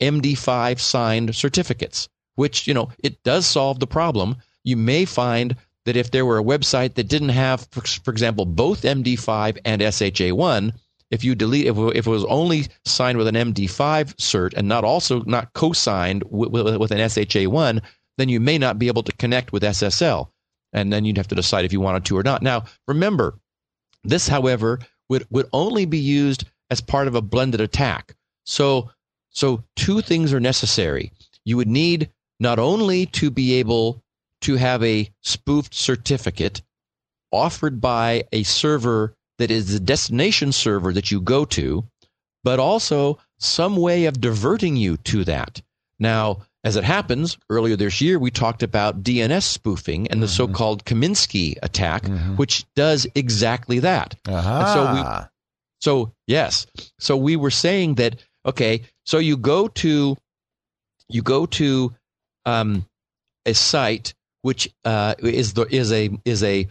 MD5 signed certificates, which, you know, it does solve the problem. You may find that if there were a website that didn't have, for, for example, both MD5 and SHA1, if you delete, if, if it was only signed with an MD5 cert and not also not co-signed with, with, with an SHA1, then you may not be able to connect with SSL. And then you'd have to decide if you wanted to or not. Now, remember, this, however, would, would only be used as part of a blended attack. So, so two things are necessary. You would need not only to be able to have a spoofed certificate offered by a server that is the destination server that you go to, but also some way of diverting you to that. Now, as it happens, earlier this year, we talked about DNS spoofing and the mm-hmm. so called Kaminsky attack, mm-hmm. which does exactly that. Uh-huh. So, we, so, yes. So we were saying that, okay, so you go to, you go to um, a site which uh, is the, is a, is a,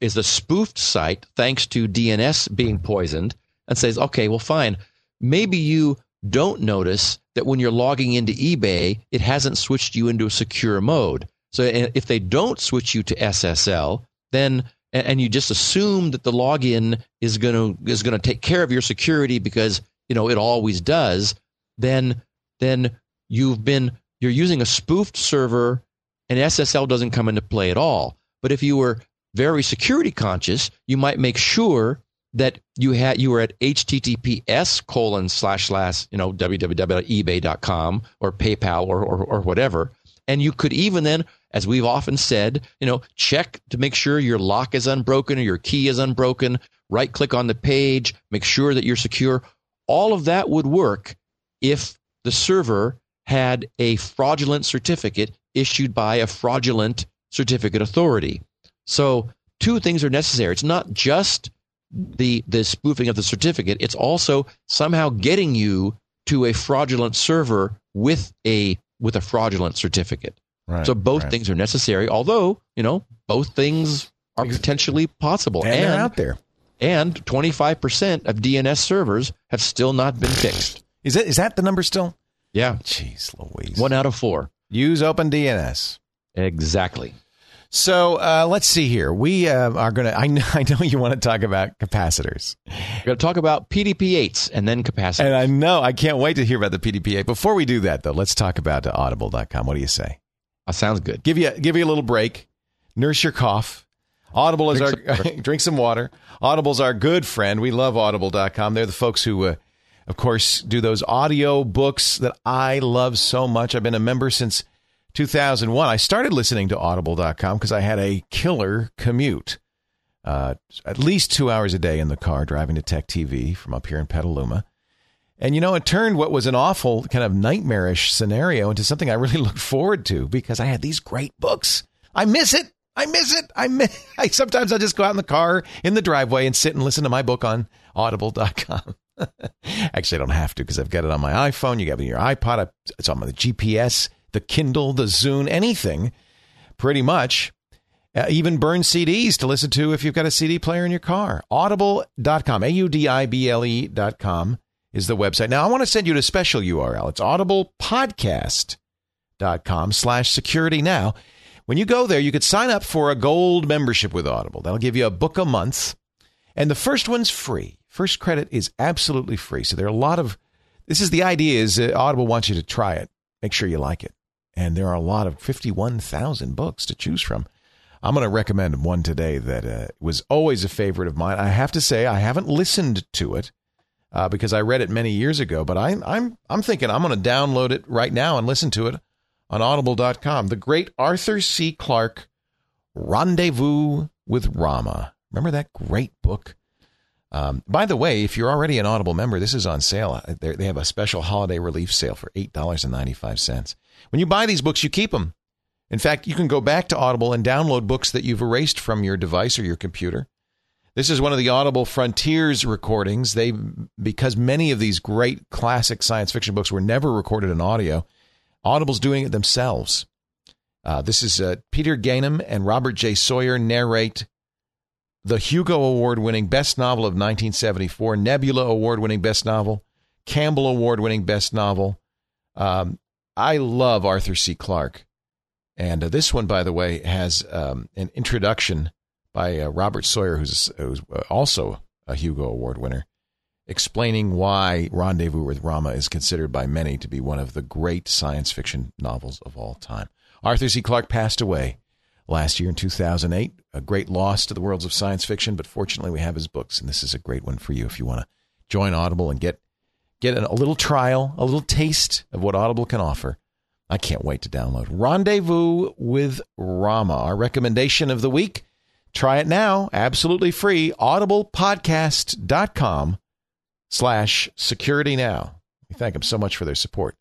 is a spoofed site thanks to DNS being poisoned. and says, okay, well, fine. Maybe you don't notice that when you're logging into eBay, it hasn't switched you into a secure mode. So if they don't switch you to SSL, then and you just assume that the login is going to is going to take care of your security because you know it always does, then then you've been you're using a spoofed server and SSL doesn't come into play at all. But if you were very security conscious, you might make sure that you had you were at https colon slash slash you know www.ebay.com or PayPal or, or or whatever, and you could even then, as we've often said, you know, check to make sure your lock is unbroken or your key is unbroken. Right click on the page, make sure that you're secure. All of that would work if the server had a fraudulent certificate issued by a fraudulent certificate authority. So two things are necessary. It's not just the the spoofing of the certificate, it's also somehow getting you to a fraudulent server with a with a fraudulent certificate. Right, so both right. things are necessary, although, you know, both things are potentially possible. And, they're out there. And 25% of DNS servers have still not been fixed. Is that is that the number still? Yeah. Jeez Louise. One out of four. Use OpenDNS. Exactly. So uh, let's see here. We uh, are going to. I know, I know you want to talk about capacitors, We're going to talk about PDP-8s and then capacitors. and I know I can't wait to hear about the PDP-8. Before we do that, though, let's talk about Audible.com. What do you say? Uh, sounds good. Give you give you a little break. Nurse your cough. Audible is Drink our some drink some water. Audible's our good friend. We love Audible.com. They're the folks who, uh, of course, do those audio books that I love so much. I've been a member since 2001. I started listening to Audible.com because I had a killer commute. Uh, at least two hours a day in the car driving to Tech TV from up here in Petaluma. And you know, it turned what was an awful kind of nightmarish scenario into something I really looked forward to because I had these great books. I miss it. I miss it. I miss. I sometimes I just go out in the car in the driveway and sit and listen to my book on Audible.com. Actually, I don't have to because I've got it on my iPhone. You got it on your iPod. It's on the GPS, the Kindle, the Zune, anything, pretty much. Uh, even burn CDs to listen to if you've got a CD player in your car. Audible.com, A U D I B L E.com is the website. Now, I want to send you to a special URL. It's audiblepodcast.com slash security now. When you go there, you could sign up for a gold membership with Audible. That'll give you a book a month. And the first one's free. First credit is absolutely free. So there are a lot of this is the idea is uh, Audible wants you to try it. Make sure you like it. And there are a lot of 51,000 books to choose from. I'm going to recommend one today that uh, was always a favorite of mine. I have to say I haven't listened to it uh, because I read it many years ago, but I, I'm I'm thinking I'm going to download it right now and listen to it on Audible.com. The great Arthur C. Clarke, Rendezvous with Rama. Remember that great book? Um, by the way, if you're already an Audible member, this is on sale. Uh, They're, they have a special holiday relief sale for eight dollars and ninety five cents. When you buy these books, you keep them. In fact, you can go back to Audible and download books that you've erased from your device or your computer. This is one of the Audible Frontiers recordings. They because many of these great classic science fiction books were never recorded in audio. Audible's doing it themselves. Uh, this is uh, Peter Ganim and Robert J. Sawyer narrate the Hugo Award winning Best Novel of 1974, Nebula Award winning Best Novel, Campbell Award winning Best Novel. Um, I love Arthur C. Clarke. And uh, this one, by the way, has um, an introduction by uh, Robert Sawyer, who's, who's uh, also a Hugo Award winner, explaining why Rendezvous with Rama is considered by many to be one of the great science fiction novels of all time. Arthur C. Clarke passed away last year in 2008. A great loss to the worlds of science fiction, but fortunately we have his books, and this is a great one for you if you want to join Audible and get get a little trial, a little taste of what Audible can offer. I can't wait to download Rendezvous with Rama, our recommendation of the week. Try it now, absolutely free. Audiblepodcast.com slash security now. We thank them so much for their support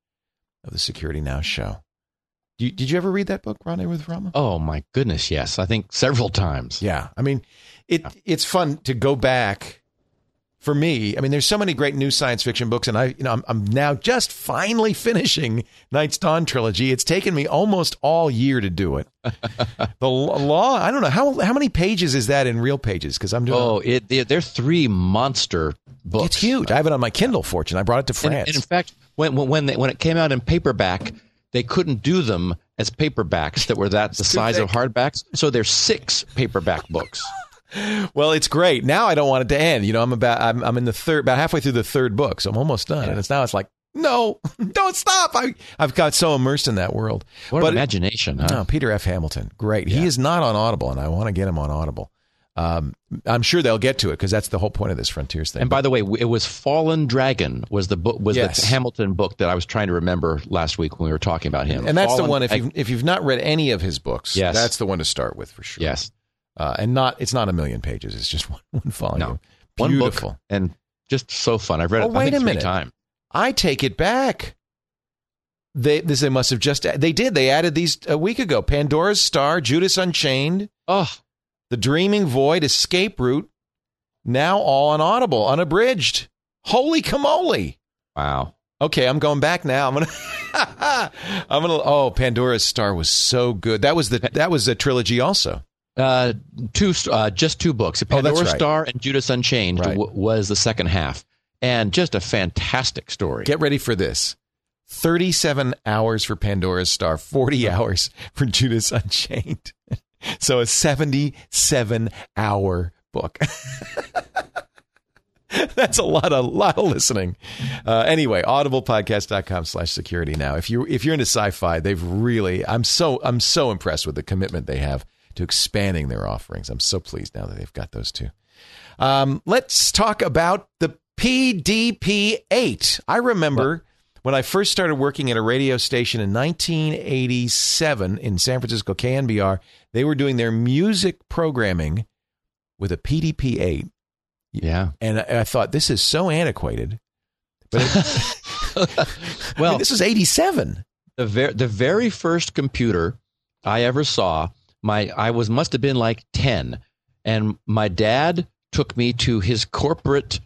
of the Security Now show. Did you, did you ever read that book, Rendezvous with Rama? Oh my goodness, yes. I think several times. Yeah, I mean, it it's fun to go back. For me, I mean, there's so many great new science fiction books, and I, you know, I'm, I'm now just finally finishing Night's Dawn trilogy. It's taken me almost all year to do it. the law, I don't know how how many pages is that in real pages because I'm doing. Oh, it, it they're three monster books. It's huge. I have it on my Kindle. Fortune. I brought it to France. and in fact, when when when, they, when it came out in paperback, they couldn't do them as paperbacks that were that the size of hardbacks. So there's six paperback books. Well, it's great. Now I don't want it to end. You know, I'm about I'm, I'm in the third, about halfway through the third book, so I'm almost done. And it's now it's like, no, don't stop. I I've got so immersed in that world. What But- an imagination, huh? No, Peter F. Hamilton, great. He is not on Audible, and I want to get him on Audible. Um, I'm sure they'll get to it because that's the whole point of this Frontiers thing. And by the way, it was Fallen Dragon was the book was Yes. the Hamilton book that I was trying to remember last week when we were talking about him. and that's the one if Dragon- you if you've not read any of his books, Yes. that's the one to start with for sure. yes, uh, and not it's not a million pages. It's just one, one volume. no, one Beautiful. book and just so fun. I've read Oh, it. Wait a minute. times. I take it back. They this they must have just they did they added these a week ago. Pandora's Star, Judas Unchained, Oh, The Dreaming Void, Escape Route, now all on Audible, unabridged. Holy camole! wow. Okay, I'm going back now. I'm gonna, I'm gonna. Oh, Pandora's Star was so good. That was the that was a trilogy also. Uh, two, uh, just two books. Oh, that's right. Star and Judas Unchained Right. w- was the second half, and just a fantastic story. Get ready for this. 37 hours for Pandora's Star, 40 hours for Judas Unchained. So a 77 hour book. That's a lot of lot of listening. Uh, anyway, audiblepodcast.com slash security now. If you if you're into sci-fi, they've really I'm so I'm so impressed with the commitment they have to expanding their offerings. I'm so pleased now that they've got those two. Um, let's talk about the PDP 8. I remember when I first started working at a radio station in 1987 in San Francisco, KNBR, they were doing their music programming with a PDP 8. yeah. And I, I thought, this is so antiquated. But it, I Well, mean, this was 87. the ver- the very first computer I ever saw, my I was must have been like ten, and my dad took me to his corporate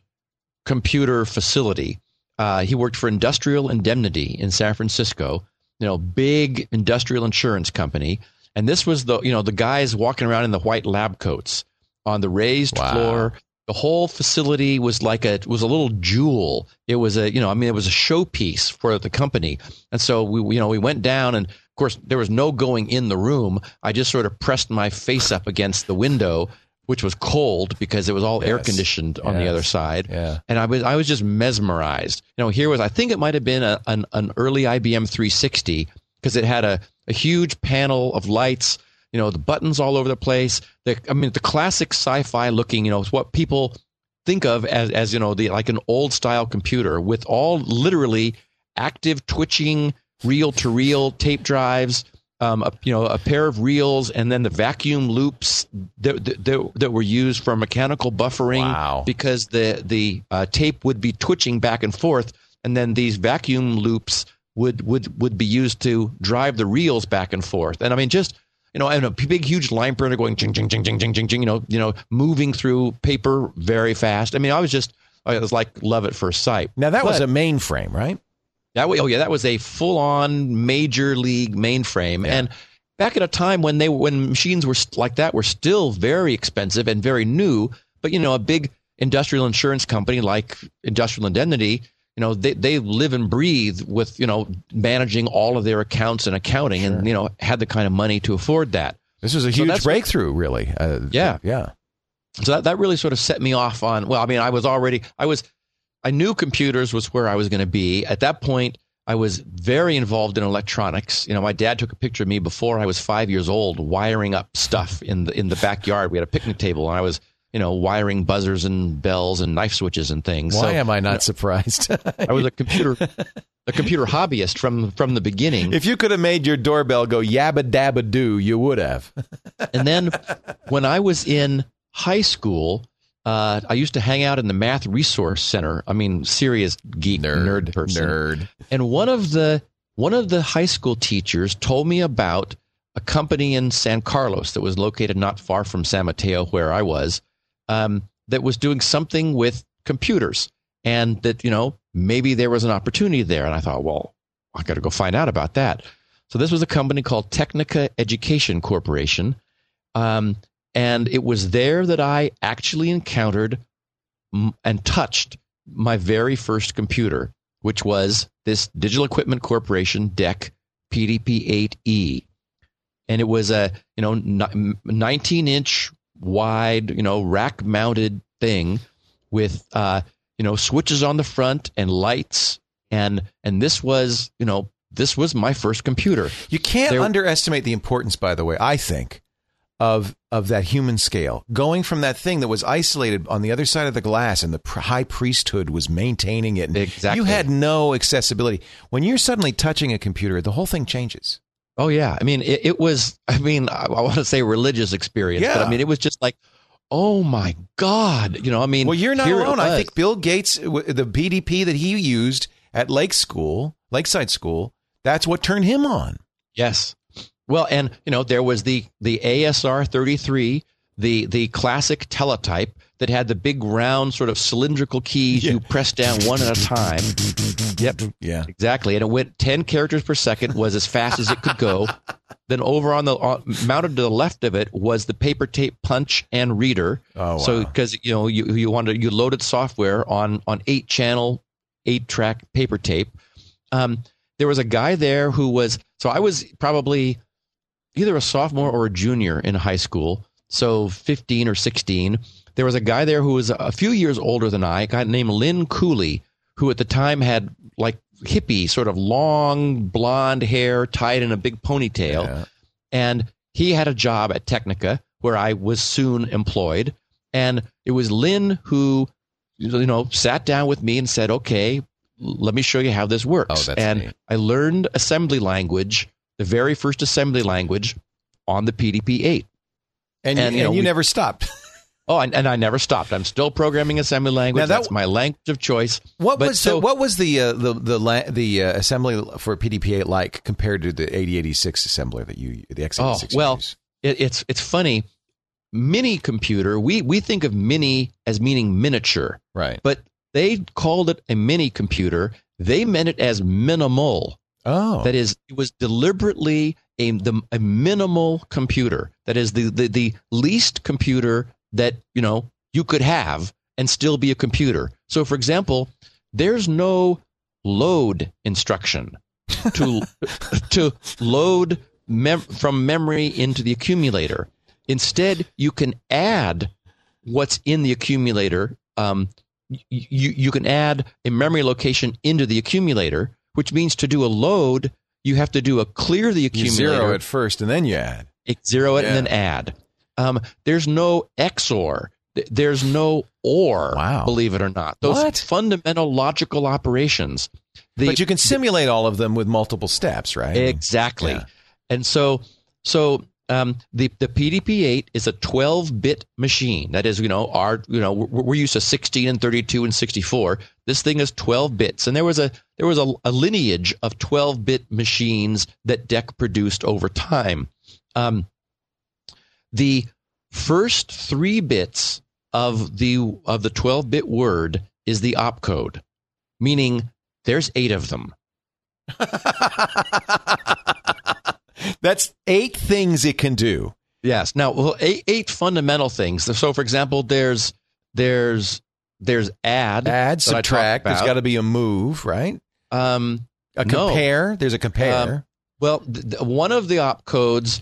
computer facility. Uh, he worked for Industrial Indemnity in San Francisco, you know, big industrial insurance company. And this was the you know the guys walking around in the white lab coats on the raised Wow. floor. The whole facility was like a was a little jewel. It was a you know I mean it was a showpiece for the company. And so we, you know we went down and of course there was no going in the room. I just sort of pressed my face up against the window, which was cold because it was all air conditioned on the other side. Yeah. And I was I was just mesmerized. You know, here was I think it might have been a, an an early IBM 360 because it had a, a huge panel of lights. You know, the buttons all over the place. The I mean, the classic sci-fi looking. You know, what people think of as as you know the like an old style computer with all literally active twitching reel to reel tape drives. Um, a, you know, a pair of reels, and then the vacuum loops that, that, that were used for mechanical buffering Wow. because the the uh, tape would be twitching back and forth, and then these vacuum loops would would would be used to drive the reels back and forth. And I mean, just you know, and a big, huge line printer going ching ching ching ching ching ching ching. You know, you know, moving through paper very fast. I mean, I was just I was like love at first sight. Now, that was a mainframe, right? That way, oh yeah, that was a full-on major league mainframe, Yeah. and back at a time when they when machines were like that were still very expensive and very new. But you know, a big industrial insurance company like Industrial Indemnity, you know, they they live and breathe with you know managing all of their accounts and accounting, and you know had the kind of money to afford that. This was a huge that's- breakthrough, really. Uh, Yeah. Yeah. So that, that really sort of set me off on, well, I mean, I was already, I was, I knew computers was where I was going to be. At that point, I was very involved in electronics. You know, my dad took a picture of me before I was five years old, wiring up stuff in the in the backyard. We had a picnic table, and I was, you know, wiring buzzers and bells and knife switches and things. Why so am I not surprised? I was a computer a computer hobbyist from from the beginning. if you could have made your doorbell go yabba dabba doo, you would have. And then when I was in high school, uh, I used to hang out in the math resource center. I mean, serious geek nerd, person. Nerd. And one of the one of the high school teachers told me about a company in San Carlos that was located not far from San Mateo, where I was, um, that was doing something with computers, and that you know maybe there was an opportunity there. And I thought, well, I got to go find out about that. So this was a company called Technica Education Corporation, um, and it was there that I actually encountered and touched my very first computer, which was this Digital Equipment Corporation DEC PDP-8E, and it was a you know 19 inch wide you know rack mounted thing with uh, you know switches on the front and lights and and this was you know this was my first computer. You can't There- underestimate the importance, by the way, I think, of of that human scale. Going from that thing that was isolated on the other side of the glass and the high priesthood was maintaining it. and Exactly. You had no accessibility. When you're suddenly touching a computer, the whole thing changes. Oh yeah, I mean it, it was. I mean I, I want to say religious experience, but I mean it was just like, oh my god, you know. I mean, Well, you're not alone. I think Bill Gates, the PDP that he used at Lake School, Lakeside School, that's what turned him on. Yes. Well, and you know there was the the ASR 33, the the classic teletype that had the big round sort of cylindrical keys you press down one at a time. Yep. Yeah. Exactly, and it went ten characters per second, was as fast as it could go. then over on the on, mounted to the left of it was the paper tape punch and reader. Oh, wow. So because you know you you wanted you loaded software on on eight channel, eight track paper tape. Um, there was a guy there who was so I was probably either a sophomore or a junior in high school, so fifteen or sixteen. There was a guy there who was a few years older than I, a guy named Lynn Cooley, who at the time had like hippie, sort of long blonde hair tied in a big ponytail. Yeah. And he had a job at Technica where I was soon employed. And it was Lynn who, you know, sat down with me and said, okay, let me show you how this works. Oh, that's and neat. I learned assembly language, the very first assembly language on the PDP 8. And, And, you, you and you we- never stopped. Oh, and, and I never stopped. I'm still programming assembly language. That- That's my language of choice. What But was so- the, what was the uh, the the la- the uh, assembly for PDP-8 like compared to the 8086 assembler that you the x86? Oh, well, it, it's it's funny. Mini computer. We we think of mini as meaning miniature, right. but they called it a mini computer. They meant it as minimal. Oh, That is, it was deliberately a the, a minimal computer. That is the, the the least computer that you know you could have and still be a computer. So, for example, there's no load instruction to to load mem- from memory into the accumulator. Instead, you can add what's in the accumulator. Um, you you can add a memory location into the accumulator, which means to do a load, you have to do a clear the you accumulator, zero it first and then you add. zero it, Yeah. and then add. Um, there's no XOR. There's no OR. Wow. Believe it or not, those What? fundamental logical operations. The, but you can simulate all of them with multiple steps, right? Exactly. Yeah. And so, so um, the the PDP-8 is a 12-bit machine. That is, you know, our you know we're, we're used to 16 and 32 and 64. This thing is 12 bits, and there was a there was a, a lineage of 12-bit machines that DEC produced over time. Um, the first three bits of the of the 12-bit word is the opcode, meaning there's eight of them. That's eight things it can do. Yes. Now, well, eight, eight fundamental things. So, for example, there's there's there's add, Add, that I talked subtract. There's got to be a move, right? Um, A No. compare. There's a compare. Um, well, th- th- one of the opcodes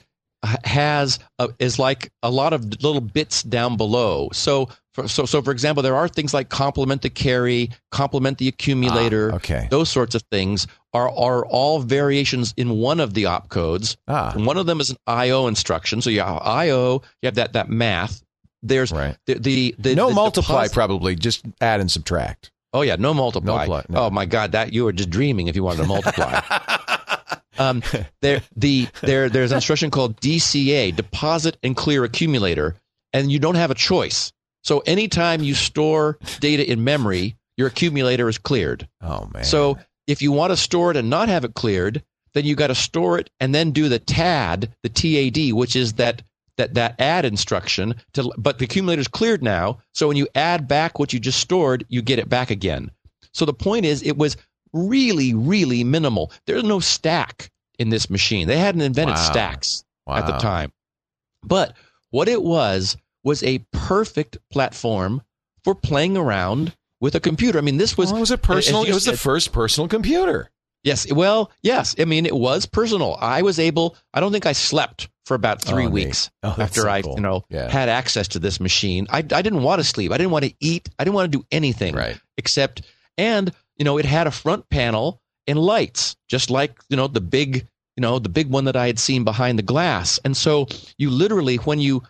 has a, is like a lot of little bits down below. So, for, so so for example, there are things like complement the carry, complement the accumulator. Ah, okay. Those sorts of things are are all variations in one of the opcodes. ah, And one of them is an IO instruction. So you have IO, you have that that math. There's right. the the, the no the multiply, deposit- probably. Just add and subtract. Oh yeah, no multiply. Multiply, no. Oh my God, that you were just dreaming if you wanted to multiply. um, there the there there's an instruction called DCA, deposit and clear accumulator, and you don't have a choice. So anytime you store data in memory, your accumulator is cleared. Oh man. So if you want to store it and not have it cleared, then you got to store it and then do the TAD, the TAD, which is that that that add instruction. To but the accumulator is cleared now, so when you add back what you just stored, you get it back again. So the point is, it was really, really minimal. There's no stack in this machine. They hadn't invented Wow. stacks at the time. But what it was was a perfect platform for playing around with a computer. I mean, this was Well, it was a personal. It was the first personal computer. Yes. Well, yes. I mean, it was personal. I was able, I don't think I slept for about oh, three Oh, weeks Oh, after so I, cool. you know, Yeah. had access to this machine. I, I didn't want to sleep. I didn't want to eat. I didn't want to do anything Right. except, and, you know, it had a front panel and lights, just like, you know, the big, you know, the big one that I had seen behind the glass. And so you literally, when you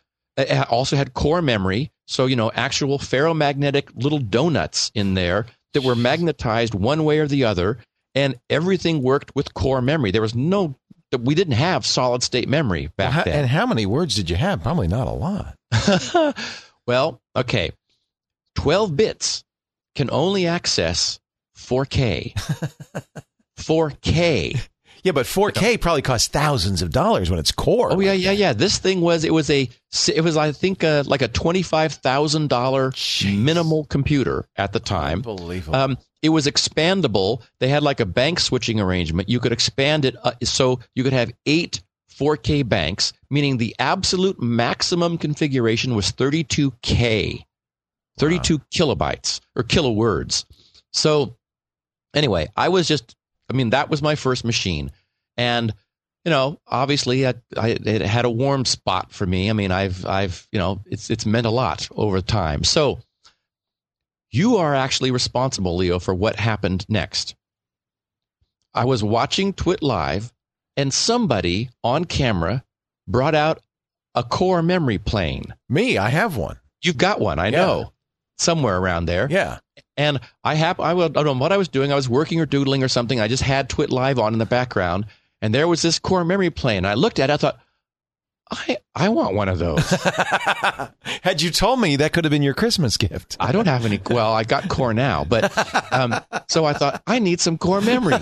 also had core memory, so, you know, actual ferromagnetic little donuts in there that were magnetized one way or the other and everything worked with core memory. There was no, we didn't have solid state memory back How- then. and how many words did you have? Probably not a lot. well, okay. 12 bits can only access 4K. 4K. Yeah, but 4K probably costs thousands of dollars when it's core. Oh yeah, yeah, yeah. This thing was it was a it was I think uh, like a twenty five thousand dollar minimal computer at the time. Unbelievable. Um, it was expandable. They had like a bank switching arrangement. You could expand it uh, so you could have eight 4K banks, meaning the absolute maximum configuration was 32K, 32 kilobytes or kilowords. So, anyway, I was just, I mean, that was my first machine. And, you know, obviously I, I, it had a warm spot for me. I mean, I've, I've, you know, it's, it's meant a lot over time. So, you are actually responsible, Leo, for what happened next. I was watching Twit Live, and somebody on camera brought out a core memory plane. Me, I have one. You've got one, I Yeah. know, somewhere around there. Yeah. And I have, I, will- I don't know what I was doing. I was working or doodling or something. I just had Twit Live on in the background, and there was this core memory plane. I looked at it, I thought, I, I want one of those. Had you told me that could have been your Christmas gift. I don't have any. Well, I got core now, but um, so I thought I need some core memory,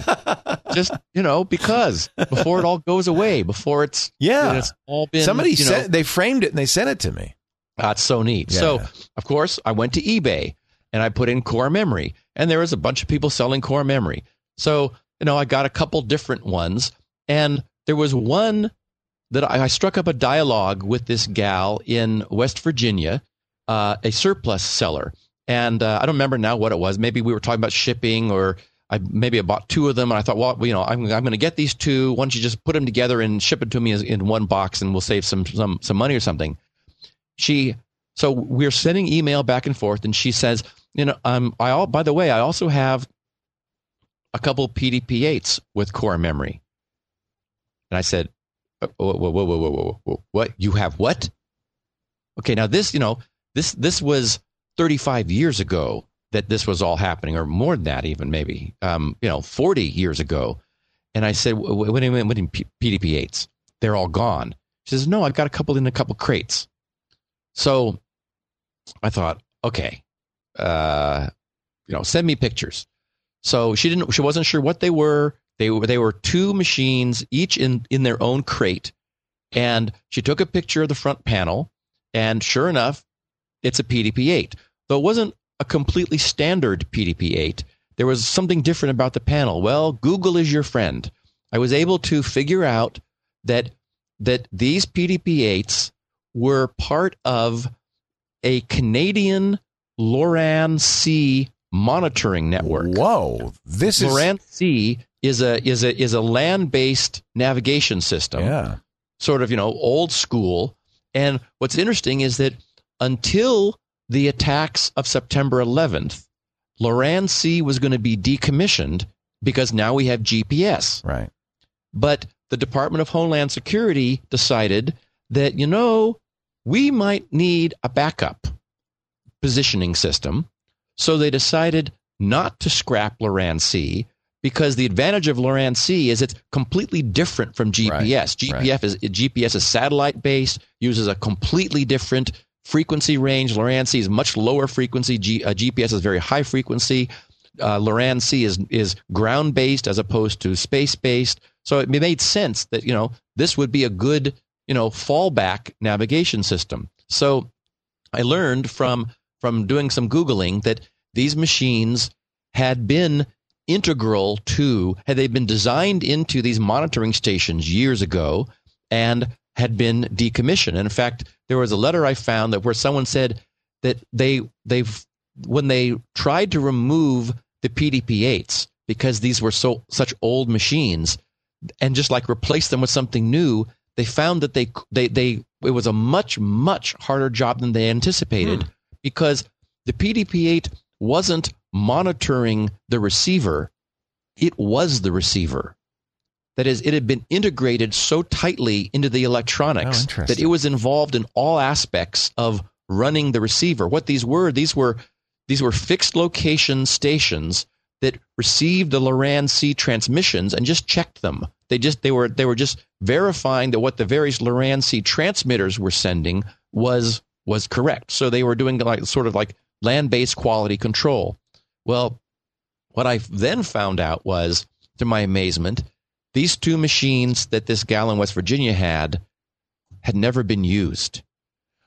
just you know, because before it all goes away, before it's Yeah. when it's all been Somebody you know, said they framed it and they sent it to me. That's so neat. Yeah. So, of course, I went to eBay and I put in core memory, and there was a bunch of people selling core memory. So, you know, I got a couple different ones, and there was one that I, I struck up a dialogue with this gal in West Virginia, uh, a surplus seller, and uh, I don't remember now what it was. Maybe we were talking about shipping, or I maybe I bought two of them, and I thought, well, you know, I'm I'm going to get these two. Why don't you just put them together and ship it to me in one box, and we'll save some some some money or something she so we're sending email back and forth and she says you know um i all by the way i also have a couple pdp8s with core memory and i said whoa whoa whoa whoa whoa whoa, whoa. What? You have what? Okay now this you know this this was 35 years ago that this was all happening or more than that even maybe. Um you know 40 years ago. And i said "Wh- wh- what do you mean what do you mean pdp8s they're all gone. She says no i've got a couple in a couple crates. So I thought, okay, uh, you know, send me pictures. So she didn't. She wasn't sure what they were. They were they were two machines, each in in their own crate. And she took a picture of the front panel, and sure enough, it's a PDP-8. Though it wasn't a completely standard PDP-8, there was something different about the panel. Well, Google is your friend. I was able to figure out that that these PDP-8s were part of a Canadian LORAN C monitoring network. Whoa. This is LORAN C is a is a is a land based navigation system, Yeah. sort of you know old school. And what's interesting is that until the attacks of September 11th, LORAN C was going to be decommissioned because now we have GPS. Right. But the Department of Homeland Security decided that, you know, we might need a backup positioning system. So they decided not to scrap Loran C because the advantage of Loran C is it's completely different from GPS. Right, GPS is GPS is satellite based, uses a completely different frequency range. Loran C is much lower frequency. G, uh, GPS is very high frequency. Uh, Loran C is is ground based as opposed to space based. So it made sense that you know this would be a good you know fallback navigation system. So I learned from from doing some googling that these machines had been integral to had they been designed into these monitoring stations years ago and had been decommissioned. And in fact, there was a letter I found that where someone said that they they've when they tried to remove the PDP-8s because these were so such old machines, and just like replace them with something new, they found that they they they it was a much much harder job than they anticipated Hmm. Because the PDP-8 wasn't monitoring the receiver; it was the receiver. That is, it had been integrated so tightly into the Oh, electronics interesting. that it was involved in all aspects of running the receiver. What these were, these were these were fixed location stations that received the Loran C transmissions and just checked them. They just they were they were just verifying that what the various Loran C transmitters were sending was was correct. So they were doing like sort of like land-based quality control. Well, what I then found out was, to my amazement, these two machines that this gal in West Virginia had had never been used.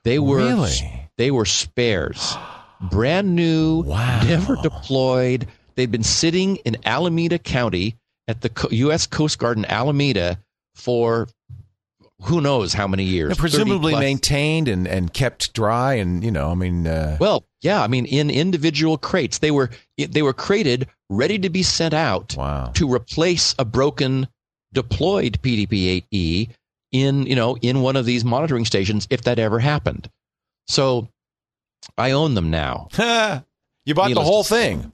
They were Really? they were spares, brand new, Wow. never deployed. They'd been sitting in Alameda County at the U.S. Coast Guard in Alameda for who knows how many years. They're presumably maintained and, and kept dry, and you know, I mean, uh, Well, yeah, I mean, in individual crates, they were they were crated, ready to be sent out wow. to replace a broken deployed PDP-8E in you know in one of these monitoring stations if that ever happened. So I own them now. you bought the whole thing.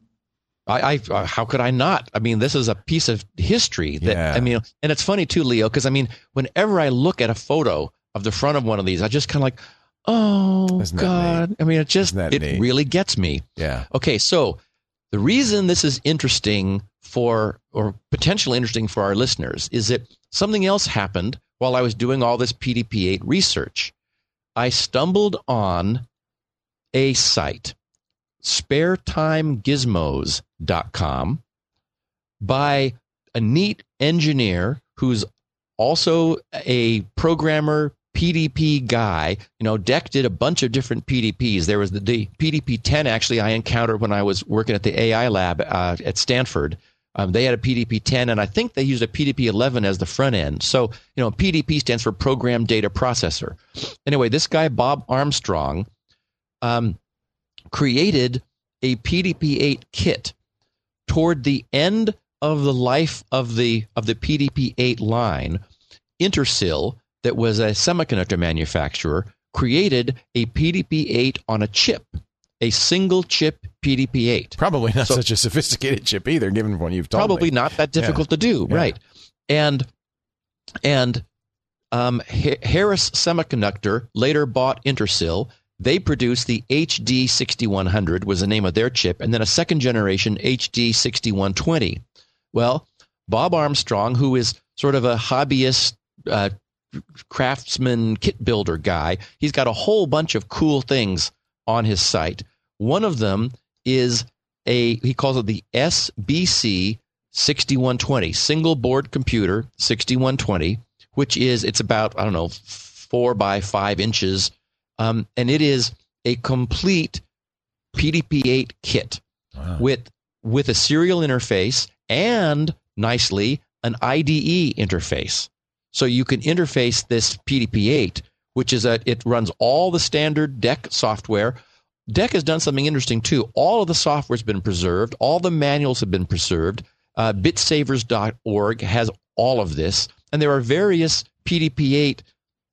I, I uh, how could I not? I mean, this is a piece of history that Yeah. I mean, and it's funny too, Leo, because I mean, whenever I look at a photo of the front of one of these, I just kind of like, oh God! I mean, it just it neat? really gets me. Yeah. Okay, so the reason this is interesting for, or potentially interesting for our listeners, is that something else happened while I was doing all this PDP 8 research. I stumbled on a site, sparetimegizmos.com, by a neat engineer who's also a programmer PDP guy. You know, DEC did a bunch of different PDPs. There was the, the PDP 10 actually I encountered when I was working at the AI lab uh, at Stanford. Um, they had a PDP 10, and I think they used a PDP 11 as the front end. So, you know, PDP stands for Program Data Processor. Anyway, this guy, Bob Armstrong, um, created a PDP 8 kit toward the end of the life of the of the PDP 8 line. Intersil, that was a semiconductor manufacturer, created a PDP 8 on a chip, a single chip PDP 8 Probably not So- such a sophisticated chip either, given what you've told probably me. not that difficult to do Yeah. right and and um, Ha- harris semiconductor later bought intersil they produced the hd 6100 was the name of their chip and then a second generation hd 6120 well bob armstrong who is sort of a hobbyist uh, craftsman kit builder guy he's got a whole bunch of cool things on his site. One of them is a he calls it the SBC 6120 single board computer 6120 which is it's about I don't know four by five inches um, and it is a complete PDP-8 kit Wow. with with a serial interface and nicely an IDE interface. So you can interface this PDP-8, which is a it runs all the standard DEC software. DEC has done something interesting too. All of the software's been preserved. All the manuals have been preserved. Uh, bitsavers.org has all of this, and there are various PDP-8,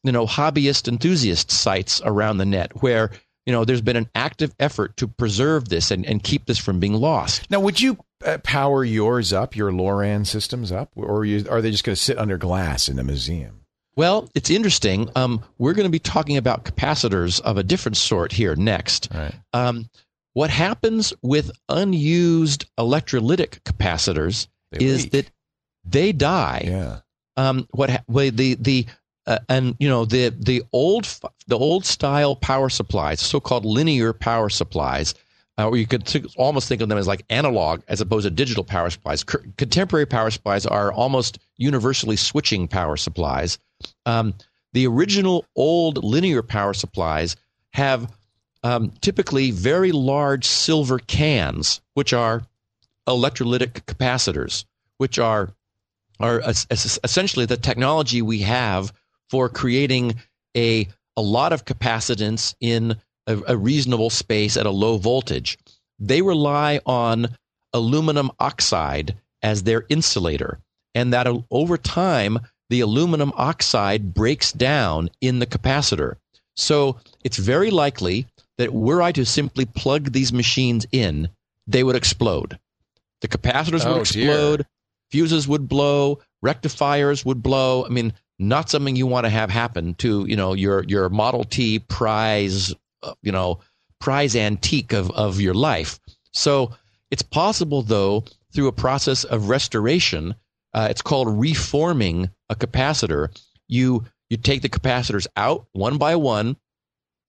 you know, hobbyist enthusiast sites around the net where you know there's been an active effort to preserve this and, and keep this from being lost. Now, would you uh, power yours up, your LoRaN systems up, or are, you, are they just going to sit under glass in a museum? Well, it's interesting. Um, we're going to be talking about capacitors of a different sort here next. Right. Um, what happens with unused electrolytic capacitors They is leak. that they die. Yeah. um, what ha- well, the the uh, and you know the the old the old style power supplies, so-called linear power supplies, uh, or you could t- almost think of them as like analog as opposed to digital power supplies. C- contemporary power supplies are almost universally switching power supplies. Um, the original old linear power supplies have um, typically very large silver cans, which are electrolytic capacitors, which are are es- es- essentially the technology we have for creating a a lot of capacitance in a, a reasonable space at a low voltage. they rely on aluminum oxide as their insulator. And that uh, over time, the aluminum oxide breaks down in the capacitor. So it's very likely that were I to simply plug these machines in, they would explode. The capacitors Oh, would dear. explode, fuses would blow, rectifiers would blow. I mean, not something you want to have happen to, you know, your your Model T prize, uh, you know, prize antique of of your life. So it's possible though through a process of restoration, uh, it's called reforming a capacitor. You you take the capacitors out one by one,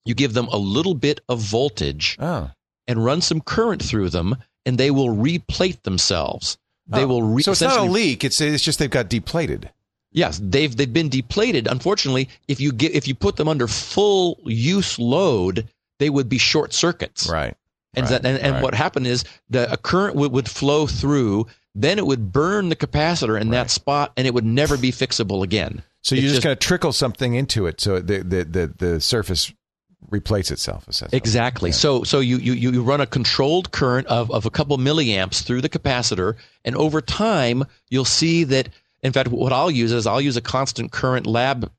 you give them a little bit of voltage Oh. and run some current through them, and they will replate themselves. They Oh. will re- so it's not a leak. It's it's just they've got depleted. Yes, they've they've been depleted. Unfortunately, if you get if you put them under full use load, they would be short circuits. Right. And right, that, and, and right. what happened is the a current would, would flow through, then it would burn the capacitor in Right. that spot, and it would never be fixable again. So It's you just, just- got to trickle something into it so the the the, the surface replates itself. essentially. Exactly. Yeah. So so you, you you run a controlled current of, of a couple milliamps through the capacitor, and over time you'll see that. In fact, what I'll use is I'll use a constant current lab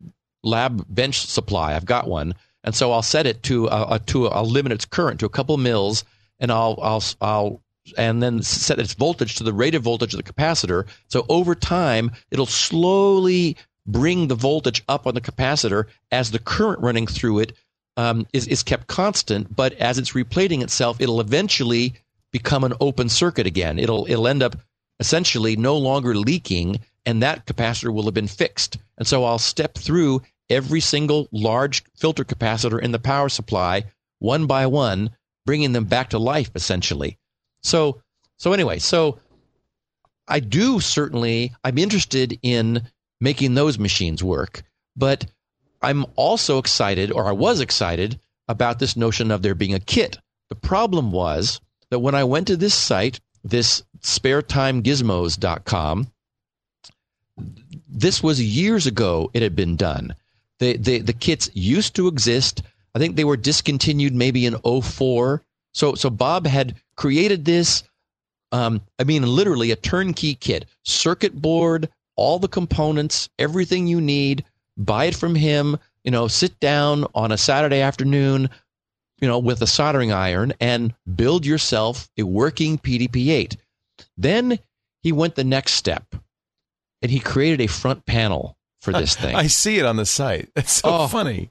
lab bench supply. I've got one, and so I'll set it to a, a to a, limit its current to a couple mils, and I'll I'll I'll and then set its voltage to the rated voltage of the capacitor. So over time, it'll slowly bring the voltage up on the capacitor as the current running through it um, is, is kept constant, but as it's replating itself, it'll eventually become an open circuit again. It'll it'll end up essentially no longer leaking, and that capacitor will have been fixed. And so I'll step through every single large filter capacitor in the power supply one by one, bringing them back to life essentially. So so anyway, so I do certainly I'm interested in making those machines work, but I'm also excited, or I was excited, about this notion of there being a kit. The problem was that when I went to this site, this sparetimegizmos.com, this was years ago it had been done. The, the, the kits used to exist. I think they were discontinued maybe in 04. So, so Bob had created this, um, I mean, literally a turnkey kit, circuit board, all the components, everything you need, buy it from him, you know, sit down on a Saturday afternoon, you know, with a soldering iron and build yourself a working PDP-8. Then he went the next step and he created a front panel for this thing. I see it on the site. It's so Oh. funny.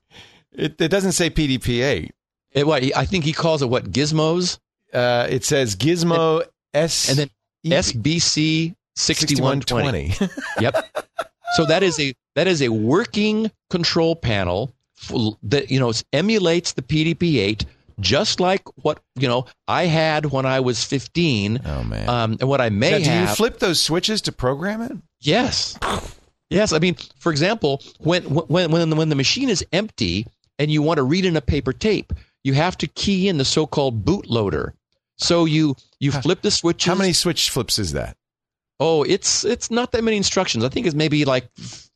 It, it doesn't say PDP-8. It- what, I think he calls it what gizmos Uh, it says Gizmo S and then E- SBC 6120. 6120. Yep. So that is a that is a working control panel that you know emulates the PDP-8 just like what you know I had when I was 15 oh man. um, and what I may Now, do you flip those switches to program it? Yes. Yes. I mean, for example, when when when when the machine is empty and you want to read in a paper tape, you have to key in the so-called bootloader. So you you flip the switches. How many switch flips is that? Oh, it's it's not that many instructions. I think it's maybe like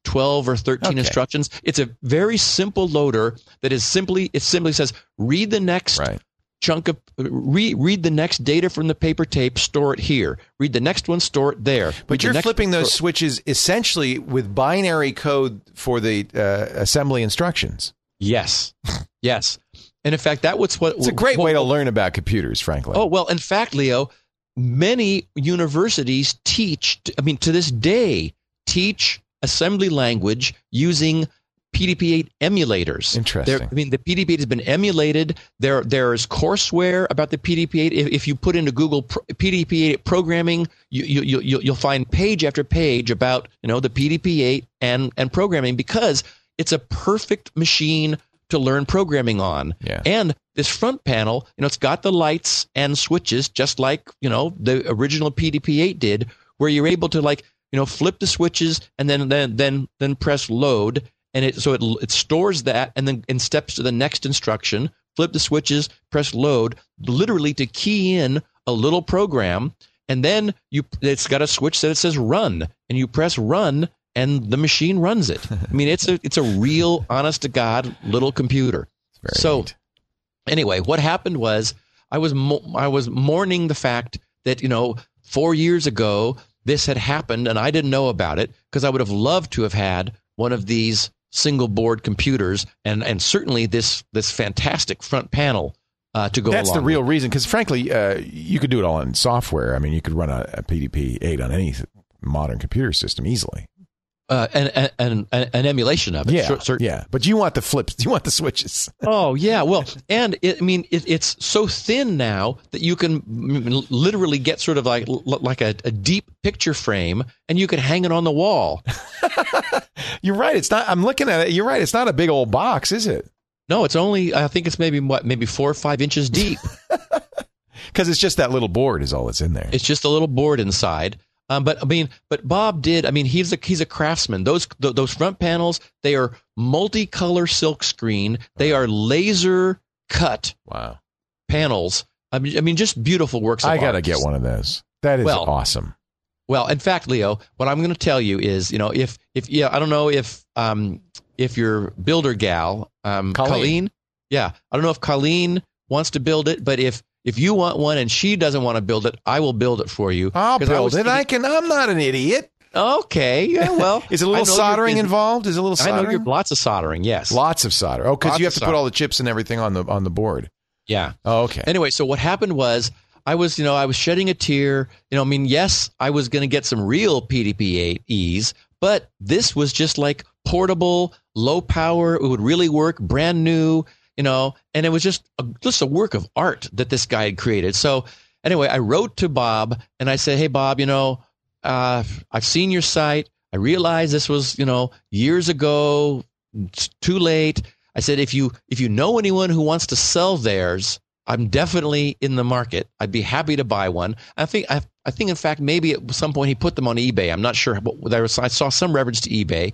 12 or 13 Okay. instructions. It's a very simple loader that is simply it simply says read the next Right. chunk of read read the next data from the paper tape, store it here. Read the next one, store it there. Read But the you're next flipping those switches essentially with binary code for the uh, assembly instructions. Yes. Yes. And in fact, that was what It's a great what- way to learn about computers, frankly. Oh, well, in fact, Leo, many universities teach, I mean, to this day, teach assembly language using PDP-8 emulators. Interesting. There, I mean, the PDP-8 has been emulated. There, there's courseware about the PDP-8. If, if you put into Google pro, PDP-8 programming, you, you, you, you'll you'll find page after page about you know the PDP-8 and and programming because it's a perfect machine to learn programming on. Yeah. And this front panel, you know, it's got the lights and switches just like you know the original PDP-8 did, where you're able to like you know flip the switches and then then then then press load. And it so it it stores that and then and steps to the next instruction flip the switches press load literally to key in a little program. And then you it's got a switch that it says run and you press run and the machine runs it. I mean it's a it's a real honest to god little computer. So neat. anyway what happened was I was mo- I was mourning the fact that you know four years ago this had happened and I didn't know about it because I would have loved to have had one of these single board computers and and certainly this this fantastic front panel uh, to go. That's the real with. reason, because frankly, uh, you could do it all in software. I mean, you could run a, a PDP eight on any modern computer system easily. Uh, and, and, and an emulation of it. Yeah, cer- yeah. But you want the flips. You want the switches. Oh yeah, well, and it, I mean, it, it's so thin now that you can literally get sort of like like a, a deep picture frame, and you can hang it on the wall. You're right. It's not. I'm looking at it. You're right. It's not a big old box, is it? No, it's only I think it's maybe what maybe four or five inches deep. Because it's just that little board is all that's in there. It's just a little board inside. Um, but I mean, but Bob did. I mean, he's a he's a craftsman. Those th- those front panels, they are multicolor silk screen. They are laser cut wow. panels. I mean, I mean, just beautiful works. Of I got to art. get one of those. That is Well, awesome. Well, in fact, Leo, what I'm going to tell you is, you know, if if yeah, I don't know if um if your builder gal, um, Colleen. Colleen, yeah, I don't know if Colleen wants to build it, but if if you want one and she doesn't want to build it, I will build it for you. I'll I build was it. I thinking- can. I'm not an idiot. Okay, yeah, well, Is it a I little soldering involved? Is it a little soldering? I know you're lots of soldering. Yes. Lots of solder. Oh, because you have to put all the chips and everything on the on the board. Yeah. Oh, okay. Anyway, so what happened was I was, you know, I was shedding a tear. You know, I mean, yes, I was going to get some real PDP-8Es, but this was just like portable, low power. It would really work, brand new, you know, and it was just a, just a work of art that this guy had created. So anyway, I wrote to Bob and I said, "Hey, Bob, you know, uh, I've seen your site. I realize this was, you know, years ago. It's too late." I said, "If you if you know anyone who wants to sell theirs." I'm definitely in the market. I'd be happy to buy one. I think I, I think in fact maybe at some point he put them on eBay. I'm not sure, but there was I saw some reference to eBay.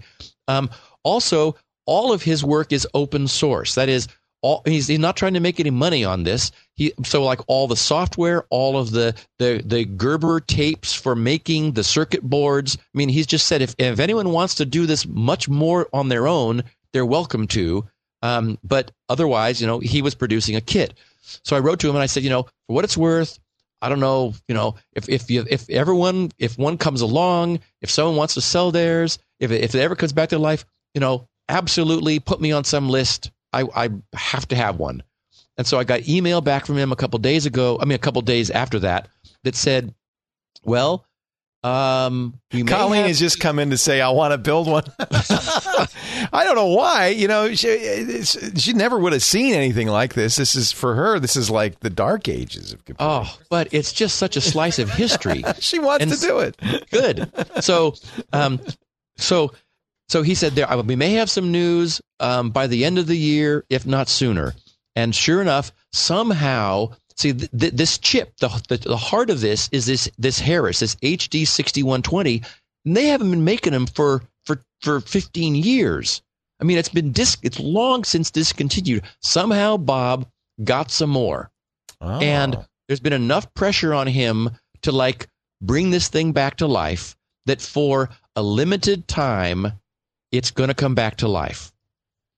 Um, also, all of his work is open source. That is, all he's, he's not trying to make any money on this. He so like all the software, all of the the the Gerber tapes for making the circuit boards. I mean, he's just said if if anyone wants to do this much more on their own, they're welcome to. Um, but otherwise, you know, he was producing a kit. So I wrote to him and I said, you know, for what it's worth, I don't know, you know, if if you, if everyone if one comes along, if someone wants to sell theirs, if if it ever comes back to life, you know, absolutely put me on some list. I I have to have one. And so I got email back from him a couple days ago. I mean, a couple days after that, that said, well, um, we Colleen have- has just come in to say, "I want to build one." I don't know why. You know, she, she never would have seen anything like this. This is for her. This is like the dark ages of computing. Oh, but it's just such a slice of history. she wants and to do it. Good. So, um, so, so he said there we may have some news um, by the end of the year, if not sooner. And sure enough, somehow, see th- th- this chip, the, the the heart of this is this this Harris, this HD sixty one twenty. And they haven't been making them for for for fifteen years. I mean, it's been dis- it's long since discontinued. Somehow, Bob got some more Oh. and there's been enough pressure on him to like bring this thing back to life that for a limited time it's going to come back to life.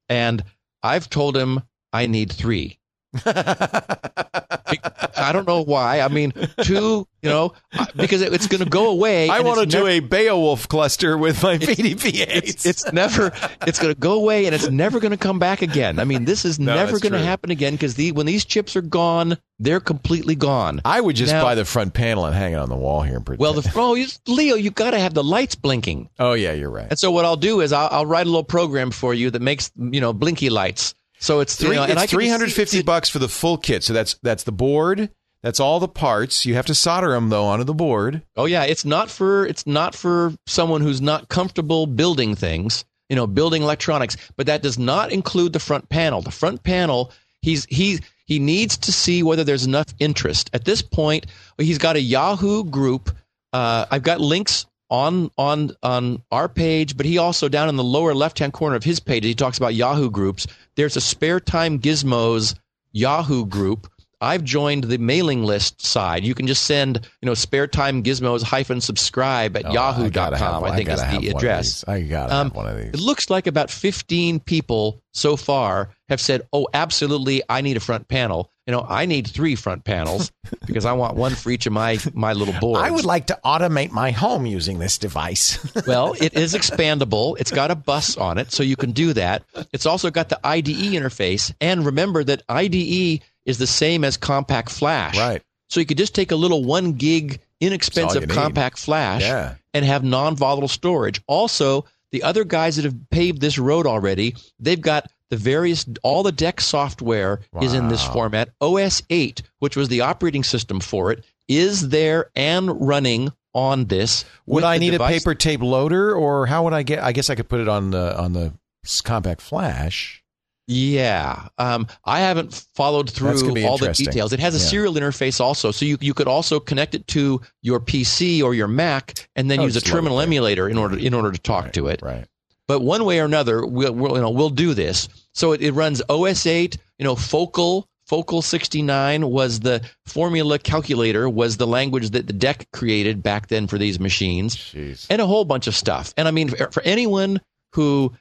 And i've told him i need three i don't know why i mean two you know because it- it's going to go away I want to it's do a Beowulf cluster with my it's, PDP-8s. it's never it's going to go away and it's never going to come back again i mean this is No, never going to happen again because the, when these chips are gone they're completely gone I would just Now- buy the front panel and hang it on the wall here. And pretend. Well, the oh, you, Leo, you got to have the lights blinking. oh yeah, you're right. And so what I'll do is I'll, I'll write a little program for you that makes you know blinky lights. So it's Three, you know, it's three hundred fifty bucks for the full kit. So that's that's the board. That's all the parts. You have to solder them though onto the board. Oh yeah, it's not for it's not for someone who's not comfortable building things. You know, building electronics. But that does not include the front panel. The front panel, he's he he needs to see whether there's enough interest. At this point, he's got a Yahoo group. Uh, I've got links on on on our page, but he also down in the lower left hand corner of his page, he talks about Yahoo groups. There's a spare time gizmos Yahoo group. I've joined the mailing list side. You can just send, you know, spare time gizmos hyphen subscribe at Oh, I have yahoo.com. one- I think is the address. I gotta Um, have one of these. It looks like about 15 people so far have said, "Oh, absolutely, I need a front panel." You know, I need three front panels because I want one for each of my my little boards. I would like to automate my home using this device. well, it is expandable. It's got a bus on it, so you can do that. It's also got the IDE interface, and remember that IDE is the same as Compact Flash. Right. So you could just take a little one gig inexpensive you need. compact flash Yeah. and have non-volatile storage. Also, the other guys that have paved this road already, they've got the various all the DEC software is in this format. OS 8, which was the operating system for it, is there and running on this. Would I need device- a paper tape loader, or how would I get? I guess I could put it on the on the compact flash. Yeah, um, I haven't followed through all the details. It has a Yeah. serial interface also, so you you could also connect it to your PC or your Mac, and then Oh, use a just load it terminal emulator in order in order to talk Right, to it. Right. But one way or another, we'll, we'll you know we'll do this. So it, it runs OS 8. You know, Focal Focal 69 was the formula calculator was the language that the DEC created back then for these machines Jeez. and a whole bunch of stuff. And I mean, for, for anyone who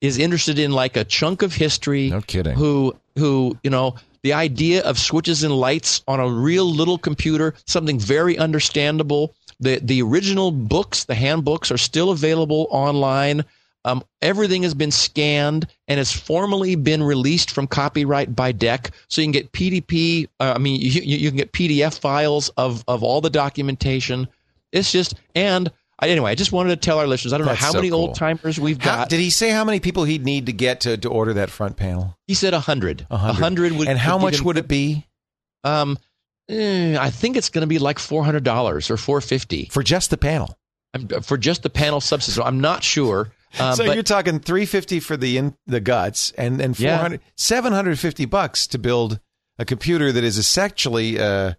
is interested in like a chunk of history, No kidding. who who you know the idea of switches and lights on a real little computer, something very understandable. The the original books, the handbooks, are still available online. Um, everything has been scanned and has formally been released from copyright by DEC, so you can get PDP. Uh, I mean, you, you can get PDF files of of all the documentation. It's just and I, anyway, I just wanted to tell our listeners. I don't That's know how so many cool. old timers we've How, got. did he say how many people he'd need to get to, to order that front panel? he said a hundred. A hundred. would. and how would much would it be Um, eh, I think it's going to be like four hundred dollars or four fifty for just the panel? for just the panel subsystem. I'm not sure. Um, so but you're talking 350 for the in, the guts and and Yeah. 750 bucks to build a computer that is essentially uh,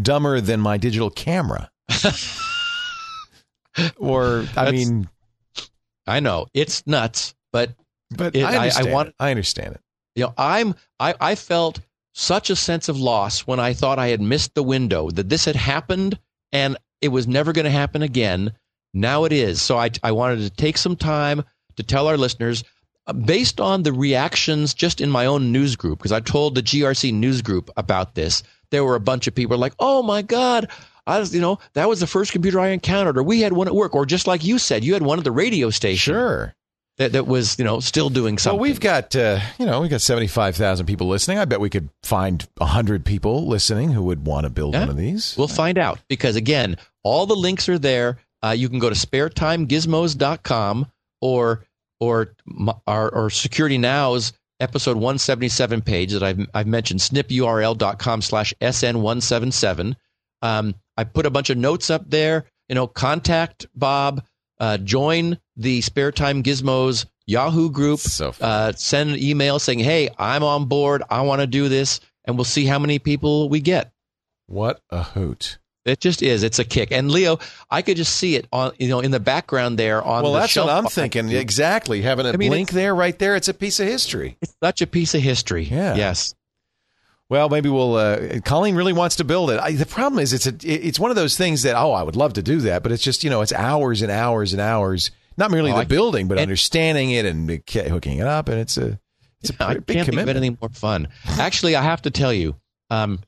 dumber than my digital camera. or I That's- mean, I know it's nuts, but but it- I I- I want- it. I understand it. you know, I'm I, I felt such a sense of loss when I thought I had missed the window that this had happened and it was never going to happen again. Now it is. So I I wanted to take some time to tell our listeners uh, based on the reactions just in my own news group because I told the GRC news group about this. There were a bunch of people like, "Oh my god, I was, you know, that was the first computer I encountered or we had one at work or just like you said, you had one at the radio station Sure. that, that was, you know, still doing So something." we've got uh, you know we've got 75,000 people listening. I bet we could find 100 people listening who would want to build Yeah. one of these. We'll find out because again, all the links are there. Uh, you can go to sparetimegizmos.com or or our or Security Now's episode 177 page that I've I've mentioned snipurl.com slash sn177. Um, I put a bunch of notes up there. You know, contact Bob, uh, join the Spare Time Gizmos Yahoo group. So. Uh, send an email saying, "Hey, I'm on board. I want to do this," and we'll see how many people we get. what a hoot. It just is. It's a kick. And Leo, I could just see it on you know in the background there on. Well, the that's what I'm thinking. Exactly. Having a I mean, blink there, right there, it's a piece of history. It's such a piece of history. Yeah. Yes. Well, maybe we'll. Uh, Colleen really wants to build it. I, the problem is, it's a, it's one of those things that oh, I would love to do that, but it's just you know, it's hours and hours and hours. Not merely Oh, the I- building, but and- understanding it and hooking it up, and it's a it's a I pretty big can't think of commitment. anything more fun. Actually, I have to tell you, um,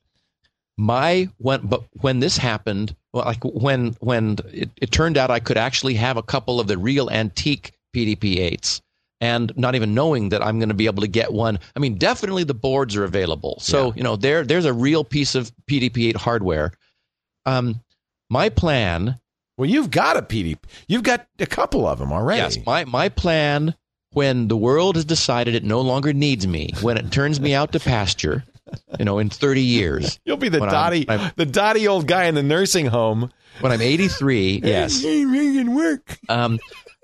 my when but when this happened, well, like when when it, it turned out I could actually have a couple of the real antique PDP eights. And not even knowing that I'm going to be able to get one. I mean, definitely the boards are available. So Yeah. you know, there there's a real piece of PDP-8 hardware. Um, my plan Well, you've got a PDP. You've got a couple of them already. Yes, my my plan when the world has decided it no longer needs me, when it turns me out to pasture, you know, in 30 years, You'll be the When I'm- dotty, I'm- the dotty old guy in the nursing home. when I'm 83, yes. work. Um,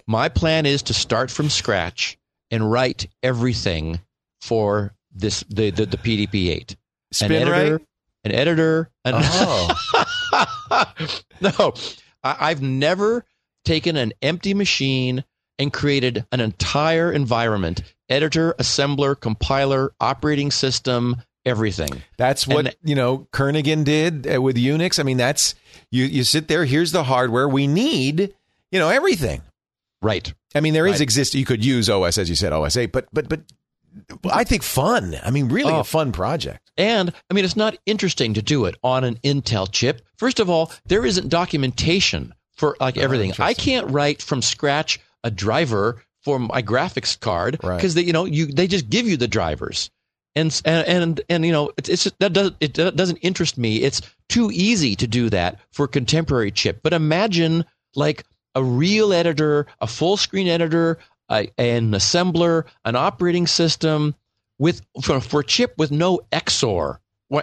my plan is to start from scratch and write everything for this the the, the PDP-8. An editor, right. an editor, an Oh, no, I, I've never taken an empty machine and created an entire environment editor, assembler, compiler, operating system, everything. That's what And- you know Kernighan did uh, with Unix. I mean, that's you. You sit there. Here's the hardware we need. You know everything. Right. I mean, there is Right. exist. You could use OS as you said, OS eight, but but but I think fun. I mean, really Oh. a fun project. And I mean, it's not interesting to do it on an Intel chip. First of all, there isn't documentation for like everything. I can't write from scratch a driver for my graphics card Right. because they, you know, you they just give you the drivers, and and and, and you know, it's, it's that does it doesn't interest me. It's too easy to do that for contemporary chip. But imagine like a real editor, a full screen editor, a, an assembler, an operating system with for, for chip with no XOR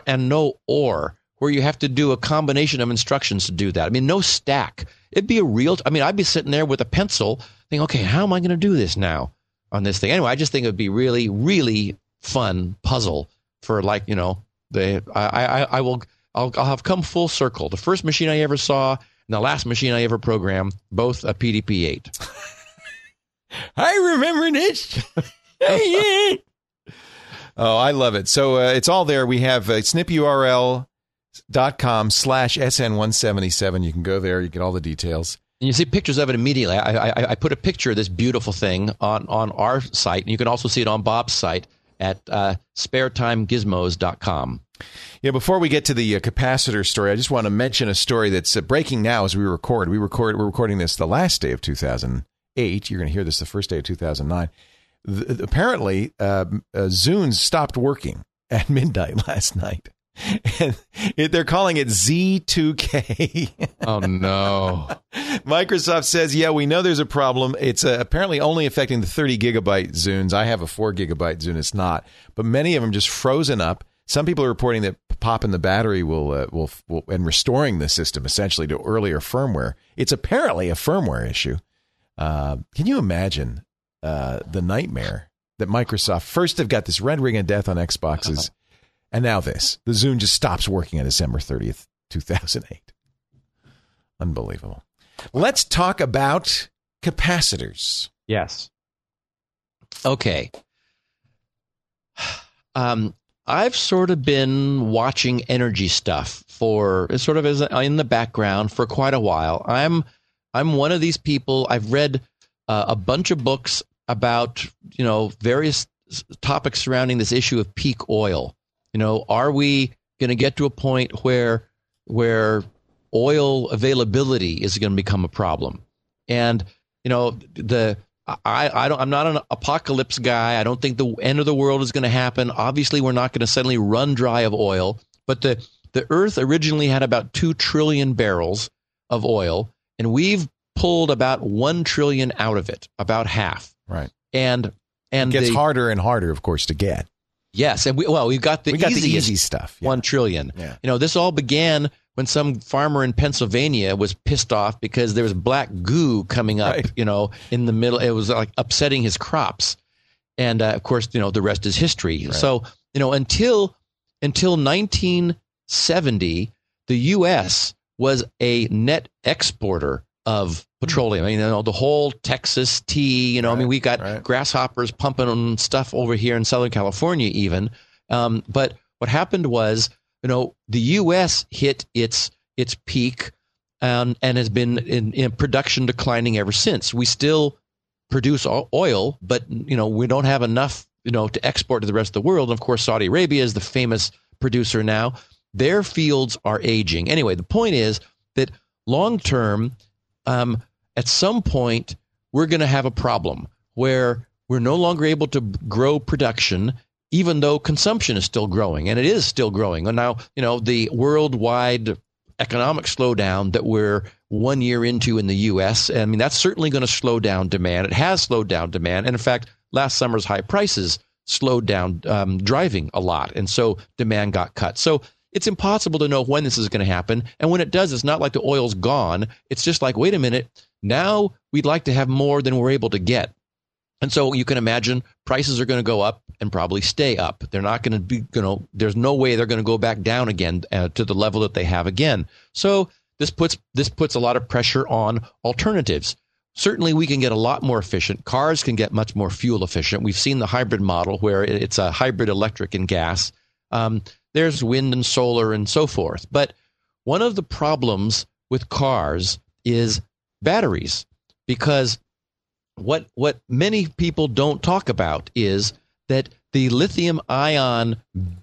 and no OR, where you have to do a combination of instructions to do that. I mean, no stack. It'd be a real. I mean, I'd be sitting there with a pencil, thinking, okay, how am I going to do this now on this thing? Anyway, I just think it would be really, really fun puzzle for like you know the I I, I will I'll, I'll have come full circle. The first machine I ever saw and the last machine I ever programmed, both a PDP eight. I remember this. oh, I love it. So uh, it's all there. We have uh, snipurl.com slash SN177. You can go there. You get all the details. And you see pictures of it immediately. I, I, I put a picture of this beautiful thing on, on our site, and you can also see it on Bob's site at uh, sparetimegizmos.com. Yeah, before we get to the uh, capacitor story, I just want to mention a story that's uh, breaking now as we record. We record. We're recording this the last day of 2008. You're going to hear this the first day of 2009. Th- apparently, uh, uh, Zunes stopped working at midnight last night, and they're calling it Z2K. Oh, no. Microsoft says, "Yeah, we know there's a problem. It's uh, apparently only affecting the 30 gigabyte Zunes. I have a 4 gigabyte Zune. It's not, but many of them just frozen up. Some people are reporting that popping the battery will, uh, will, will and restoring the system essentially to earlier firmware. It's apparently a firmware issue. Uh, can you imagine uh, the nightmare that Microsoft first have got this red ring of death on Xboxes, and now this. The Zune just stops working on December 30th, 2008. Unbelievable. Let's talk about capacitors. Yes. Okay. Um, I've sort of been watching energy stuff for sort of as in the background for quite a while. I'm I'm one of these people. I've read uh, a bunch of books about you know various topics surrounding this issue of peak oil. You know, are we going to get to a point where where oil availability is going to become a problem? And you know the I, I don't I'm not an apocalypse guy. I don't think the end of the world is going to happen. Obviously, we're not going to suddenly run dry of oil. But the the Earth originally had about two trillion barrels of oil, and we've pulled about one trillion out of it, about half. Right. And and It gets the, harder and harder, of course, to get. Yes, and we well we've got the we got the easy stuff. Yeah. one trillion. Yeah. You know, this all began when some farmer in Pennsylvania was pissed off because there was black goo coming up, Right. you know, in the middle. It was like upsetting his crops. And uh, of course, you know, the rest is history. So, you know, until until 1970, the US was a net exporter of petroleum. I mean, you know, the whole Texas tea, you know, I mean, Right, we got right. grasshoppers pumping stuff over here in Southern California, even. Um, but what happened was, you know, the U.S. hit its its peak and and has been in, in production declining ever since. We still produce oil, but you know we don't have enough, you know, to export to the rest of the world. And of course, Saudi Arabia is the famous producer now. Their fields are aging. Anyway, the point is that long term, um, at some point, we're going to have a problem where we're no longer able to grow production, even though consumption is still growing, and it is still growing. And now, you know, the worldwide economic slowdown that we're one year into in the U.S. I mean, that's certainly going to slow down demand. It has slowed down demand, and in fact, last summer's high prices slowed down um, driving a lot, and so demand got cut. So it's impossible to know when this is going to happen, and when it does, it's not like the oil's gone. It's just like, wait a minute, now we'd like to have more than we're able to get. And so you can imagine prices are going to go up and probably stay up. They're not going to be, you know, there's no way they're going to go back down again uh, to the level that they have again. So this puts this puts a lot of pressure on alternatives. Certainly, we can get a lot more efficient. Cars can get much more fuel efficient. We've seen the hybrid model where it's a hybrid electric and gas. Um, there's wind and solar and so forth. But one of the problems with cars is batteries because what what many people don't talk about is that the lithium ion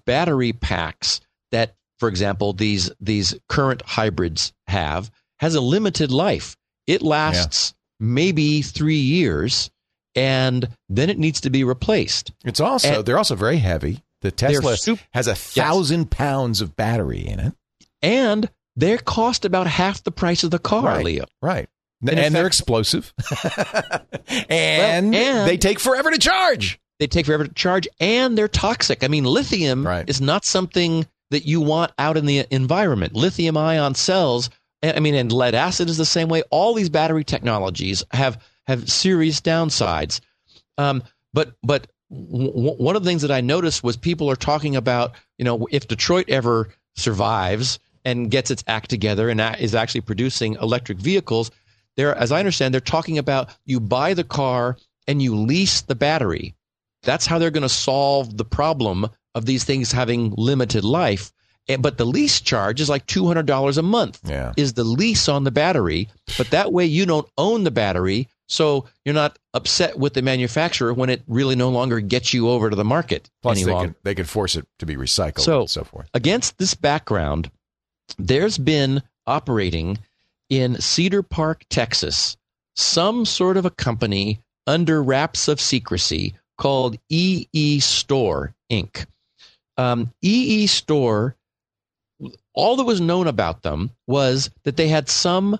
battery packs that for example these these current hybrids have has a limited life it lasts yeah. maybe 3 years and then it needs to be replaced it's also and they're also very heavy the tesla super, has a thousand yes. pounds of battery in it and they cost about half the price of the car right, leo right and, and they're explosive and, well, and they take forever to charge they take forever to charge and they're toxic. I mean, lithium right. is not something that you want out in the environment. Lithium ion cells, I mean, and lead acid is the same way. All these battery technologies have have serious downsides. Um, but but w- one of the things that I noticed was people are talking about, you know, if Detroit ever survives and gets its act together and is actually producing electric vehicles, there, as I understand, they're talking about you buy the car and you lease the battery. That's how they're going to solve the problem of these things having limited life. And, but the lease charge is like $200 a month yeah. is the lease on the battery. But that way you don't own the battery. So you're not upset with the manufacturer when it really no longer gets you over to the market. Plus, any they longer. could, they could force it to be recycled so, and so forth. Against this background, there's been operating in Cedar Park, Texas, some sort of a company under wraps of secrecy called EEStor Inc. Um, EEStor, all that was known about them was that they had some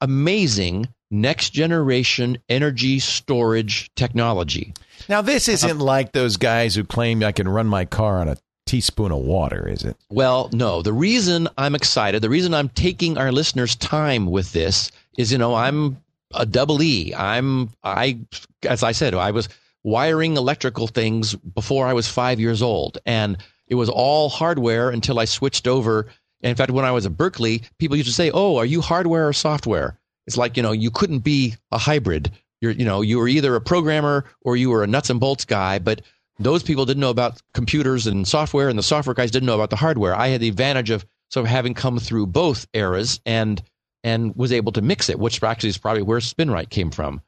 amazing next generation energy storage technology. Now, this isn't uh, like those guys who claim I can run my car on a teaspoon of water, is it? Well, no. The reason I'm excited, the reason I'm taking our listeners' time with this is, you know, I'm a double E. I'm I as I said, I was wiring electrical things before I was five years old. And it was all hardware until I switched over. in fact, when I was at Berkeley, people used to say, Oh, are you hardware or software? It's like, you know, you couldn't be a hybrid. You're, you know, you were either a programmer or you were a nuts and bolts guy, but those people didn't know about computers and software, and the software guys didn't know about the hardware. I had the advantage of sort of having come through both eras and and was able to mix it, which actually is probably where SpinRite came from.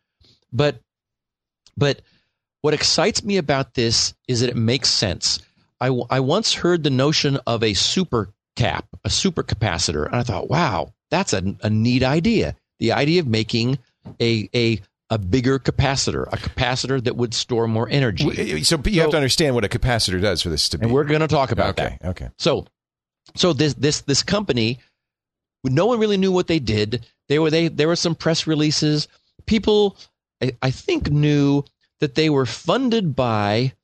But but what excites me about this is that it makes sense. I, I once heard the notion of a super cap, a super capacitor, and I thought, wow, that's a, a neat idea. The idea of making a, a a bigger capacitor, a capacitor that would store more energy. Eh, so you so, have to understand what a capacitor does for this to be. And we're going to talk about okay, that. Okay. So, so this this this company, no one really knew what they did. There were they there were some press releases. People, I, I think, knew that they were funded by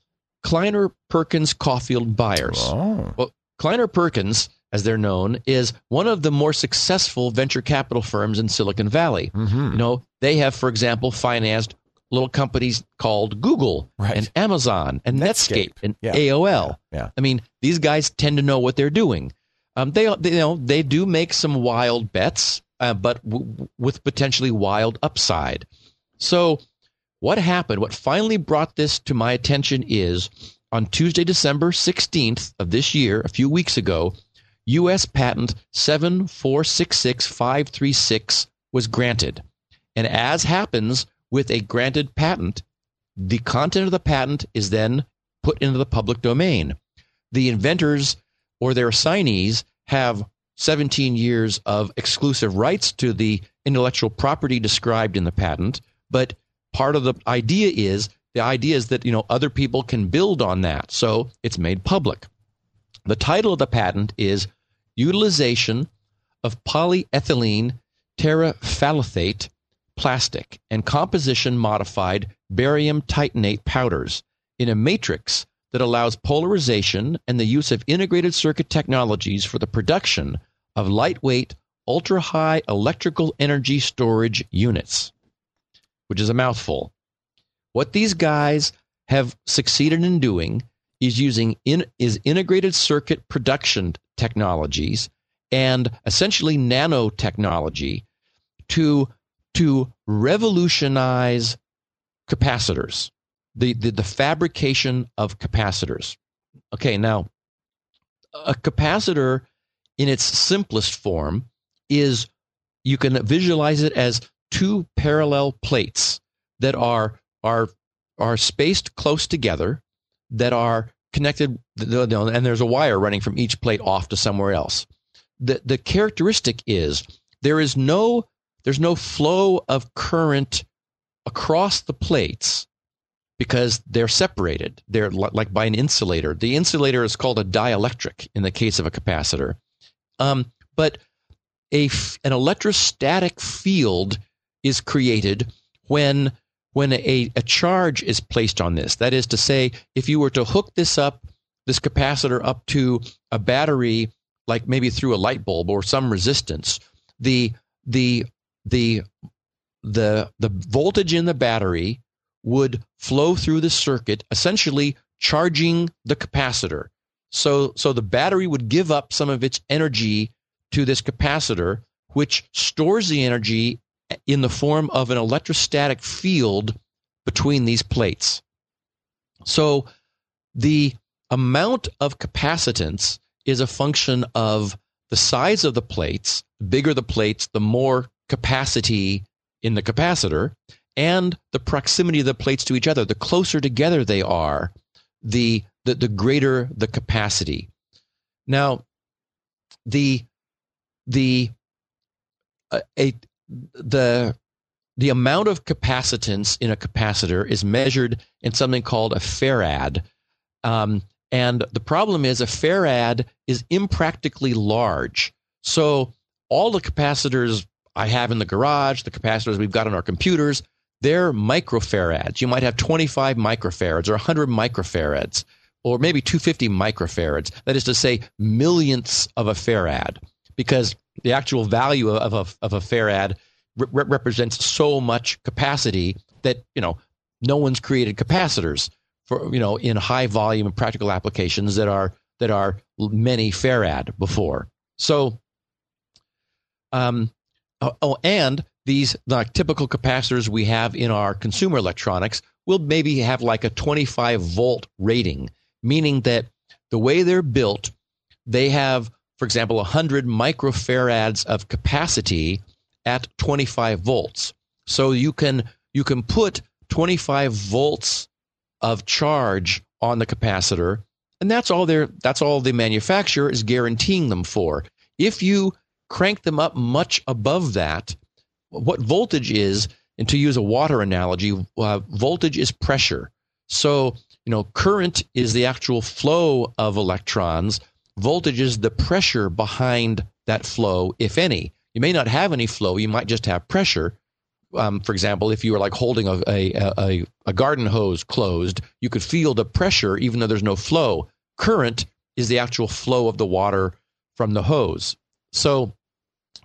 Kleiner Perkins Caufield Byers. Oh. Well, Kleiner Perkins, as they're known, is one of the more successful venture capital firms in Silicon Valley. Mm-hmm. You know, they have, for example, financed little companies called Google right. and Amazon and Netscape, Netscape and yeah. AOL. Yeah. yeah. I mean, these guys tend to know what they're doing. Um, they, they, you know, they do make some wild bets, uh, but w- with potentially wild upside. So what happened, what finally brought this to my attention is on Tuesday, December 16th of this year, a few weeks ago, U.S. patent 7466536 was granted. And as happens with a granted patent, the content of the patent is then put into the public domain. The inventors or their assignees have 17 years of exclusive rights to the intellectual property described in the patent, but part of the idea is the idea is that you know other people can build on that so it's made public the title of the patent is utilization of polyethylene terephthalate plastic and composition modified barium titanate powders in a matrix that allows polarization and the use of integrated circuit technologies for the production of lightweight ultra high electrical energy storage units which is a mouthful. What these guys have succeeded in doing is using in, is integrated circuit production technologies and essentially nanotechnology to to revolutionize capacitors, the, the, the fabrication of capacitors. Okay, now a capacitor in its simplest form is you can visualize it as two parallel plates that are are are spaced close together that are connected and there's a wire running from each plate off to somewhere else the the characteristic is there is no there's no flow of current across the plates because they're separated. They're like by an insulator. The insulator is called a dielectric in the case of a capacitor. Um, but a an electrostatic field is created when when a, a charge is placed on this. That is to say, if you were to hook this up, this capacitor up to a battery, like maybe through a light bulb or some resistance, the the the the the voltage in the battery would flow through the circuit, essentially charging the capacitor. So, so the battery would give up some of its energy to this capacitor, which stores the energy in the form of an electrostatic field between these plates. So the amount of capacitance is a function of the size of the plates. The bigger the plates, the more capacity in the capacitor and the proximity of the plates to each other. The closer together they are, the the, the greater the capacity. Now, the the a the the amount of capacitance in a capacitor is measured in something called a farad. Um, and the problem is a farad is impractically large. So all the capacitors I have in the garage, the capacitors we've got on our computers, they're microfarads. You might have 25 microfarads or 100 microfarads or maybe 250 microfarads. That is to say, millionths of a farad, because the actual value of a, of a farad re- represents so much capacity that, you know, no one's created capacitors for, you know, in high volume and practical applications that are, that are many farad before. So, um, oh, oh and these like typical capacitors we have in our consumer electronics will maybe have like a 25 volt rating, meaning that the way they're built, they have, for example, 100 microfarads of capacity at 25 volts. So you can you can put 25 volts of charge on the capacitor, and that's all they that's all the manufacturer is guaranteeing them for. If you crank them up much above that, what voltage is, and to use a water analogy, uh, voltage is pressure. So, you know, current is the actual flow of electrons. Voltage is the pressure behind that flow, if any. You may not have any flow, you might just have pressure. Um, for example, if you were like holding a, a, a, a garden hose closed, you could feel the pressure even though there's no flow. Current is the actual flow of the water from the hose. So,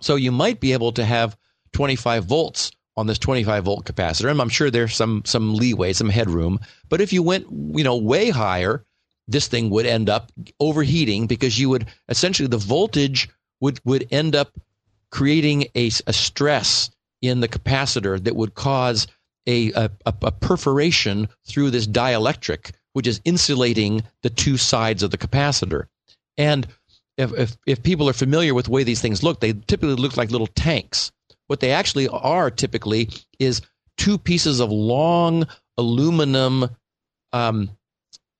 so you might be able to have 25 volts on this 25 volt capacitor. And I'm sure there's some some leeway, some headroom. But if you went, you know, way higher, this thing would end up overheating because you would essentially the voltage would would end up creating a, a stress in the capacitor that would cause a, a, a perforation through this dielectric, which is insulating the two sides of the capacitor. And if, if, if people are familiar with the way these things look, they typically look like little tanks. What they actually are typically is two pieces of long aluminum um,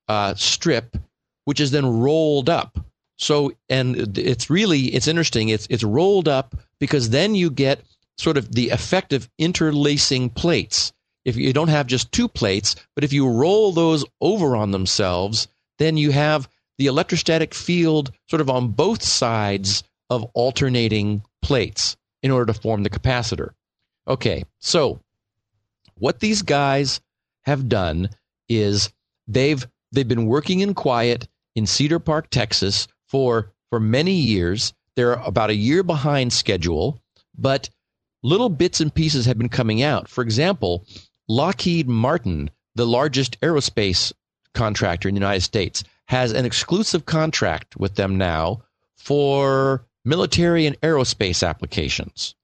uh, strip, which is then rolled up. So, and it's really it's interesting. It's it's rolled up because then you get sort of the effect of interlacing plates. If you don't have just two plates, but if you roll those over on themselves, then you have the electrostatic field sort of on both sides of alternating plates in order to form the capacitor. Okay, so what these guys have done is they've they've been working in quiet in Cedar Park, Texas for for many years. They're about a year behind schedule, but little bits and pieces have been coming out. For example, Lockheed Martin, the largest aerospace contractor in the United States, has an exclusive contract with them now for military and aerospace applications.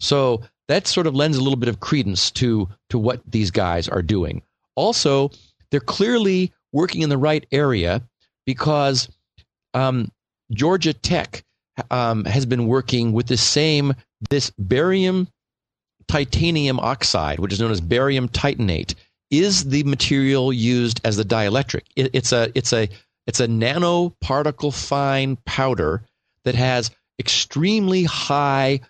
So that sort of lends a little bit of credence to, to what these guys are doing. Also, they're clearly working in the right area because um, Georgia Tech um, has been working with the same this barium titanium oxide, which is known as barium titanate, is the material used as the dielectric. It, it's a it's a it's a nanoparticle fine powder that has extremely high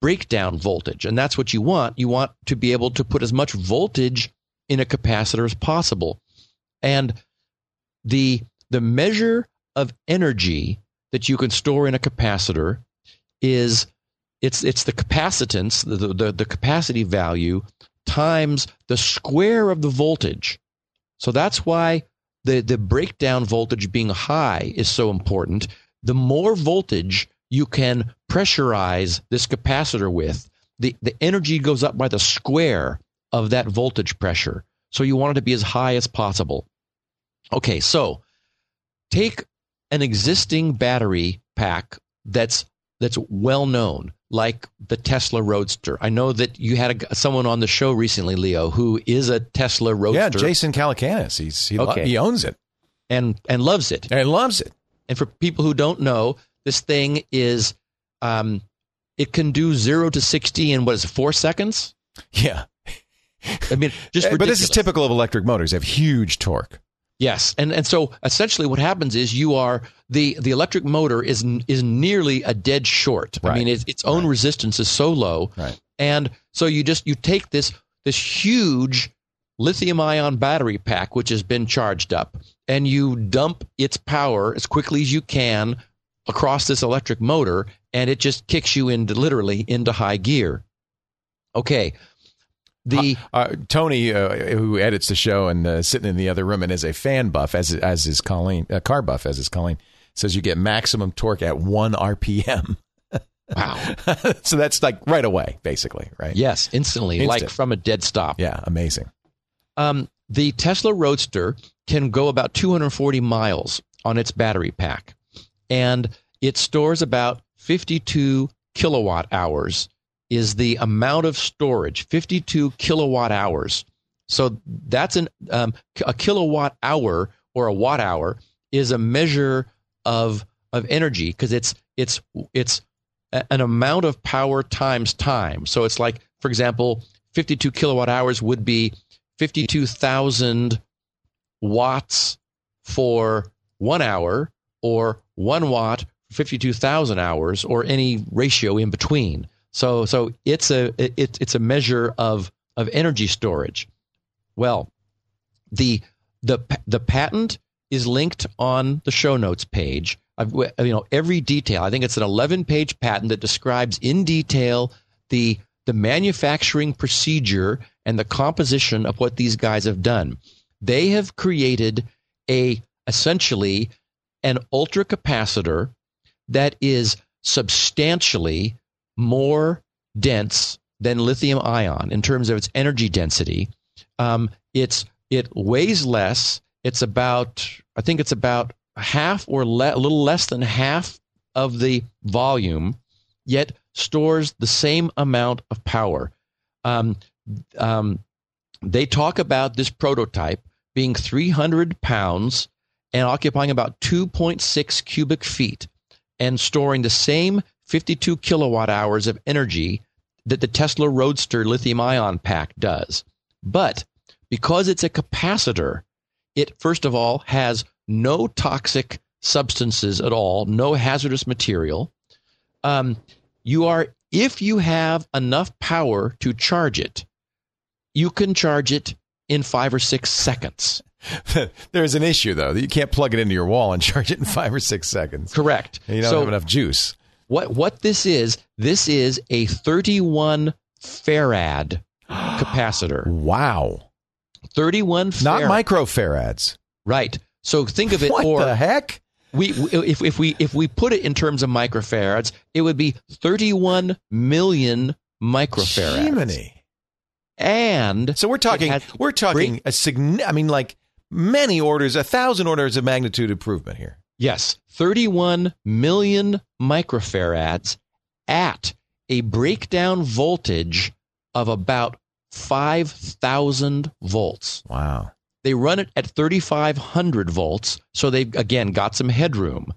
breakdown voltage, and that's what you want. You want to be able to put as much voltage in a capacitor as possible, and the the measure of energy that you can store in a capacitor is it's it's the capacitance, the, the, the capacity value times the square of the voltage. So that's why the, the breakdown voltage being high is so important. The more voltage you can pressurize this capacitor with, the, the energy goes up by the square of that voltage pressure. So you want it to be as high as possible. Okay, so take an existing battery pack that's that's well known, like the Tesla Roadster. I know that you had a, someone on the show recently, Leo, who is a Tesla Roadster. Yeah, Jason Calacanis. He's he, Okay. he owns it and and loves it. and loves it. And for people who don't know, this thing is um, it can do zero to sixty in what is it, four seconds? Yeah, I mean, just Eh, but this is typical of electric motors. They have huge torque. Yes, and and so essentially, what happens is you are the the electric motor is is nearly a dead short. I mean, its, its own resistance is so low, Right. and so you just you take this this huge lithium ion battery pack which has been charged up, and you dump its power as quickly as you can across this electric motor, and it just kicks you into literally into high gear. Okay, the Uh, Tony, uh, who edits the show and uh, sitting in the other room and is a fan buff, as as is Colleen, uh, car buff, as is Colleen, says you get maximum torque at one RPM. wow, so that's like right away, basically, right? yes, instantly, Instant. like from a dead stop. Yeah, amazing. Um, the Tesla Roadster can go about 240 miles on its battery pack, and it stores about 52 kilowatt hours. Is the amount of storage 52 kilowatt hours? So that's an um, a kilowatt hour or a watt hour is a measure of of energy because it's it's it's an amount of power times time. So it's like, for example, 52 kilowatt hours would be 52,000 watts for one hour, or one watt for 52,000 hours, or any ratio in between. So, so it's a it, it's a measure of of energy storage. Well, the the the patent is linked on the show notes page. I've, you know every detail. I think it's an 11 page patent that describes in detail the the manufacturing procedure and the composition of what these guys have done. They have created a essentially an ultra capacitor that is substantially more dense than lithium ion in terms of its energy density. Um, it's it weighs less. It's about I think it's about half or le- a little less than half of the volume, yet stores the same amount of power. Um, um, they talk about this prototype being 300 pounds and occupying about 2.6 cubic feet and storing the same 52 kilowatt hours of energy that the Tesla Roadster lithium ion pack does. But because it's a capacitor, it first of all has no toxic substances at all, no hazardous material. Um, you are, if you have enough power to charge it, you can charge it in five or six seconds. There's an issue though. that You can't plug it into your wall and charge it in five or six seconds. Correct. And you don't so have enough juice. What what this is, this is a 31 farad capacitor. Wow. 31 farad. Not microfarads. Right. So think of it What or the heck? we if if we if we put it in terms of microfarads, it would be 31 million microfarads. Jiminy. And So we're talking we're talking a sign I mean like many orders, a thousand orders of magnitude improvement here. Yes, 31 million microfarads at a breakdown voltage of about 5,000 volts. Wow. They run it at 3,500 volts, so they've again got some headroom.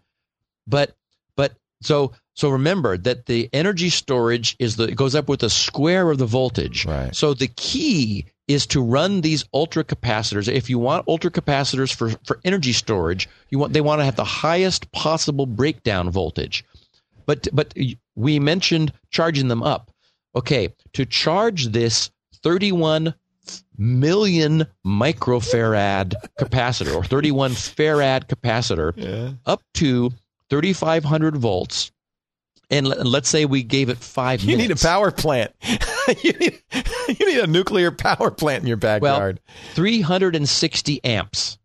but but so so remember that the energy storage is the it goes up with the square of the voltage. Right. So the key is to run these ultra capacitors. If you want ultra capacitors for, for energy storage, you want they want to have the highest possible breakdown voltage. But but we mentioned charging them up. Okay, to charge this 31 million microfarad capacitor or 31 farad capacitor up to 3500 volts and let- let's say we gave it 5 You need a power plant. you, need, you need a nuclear power plant in your backyard. Well, 360 amps.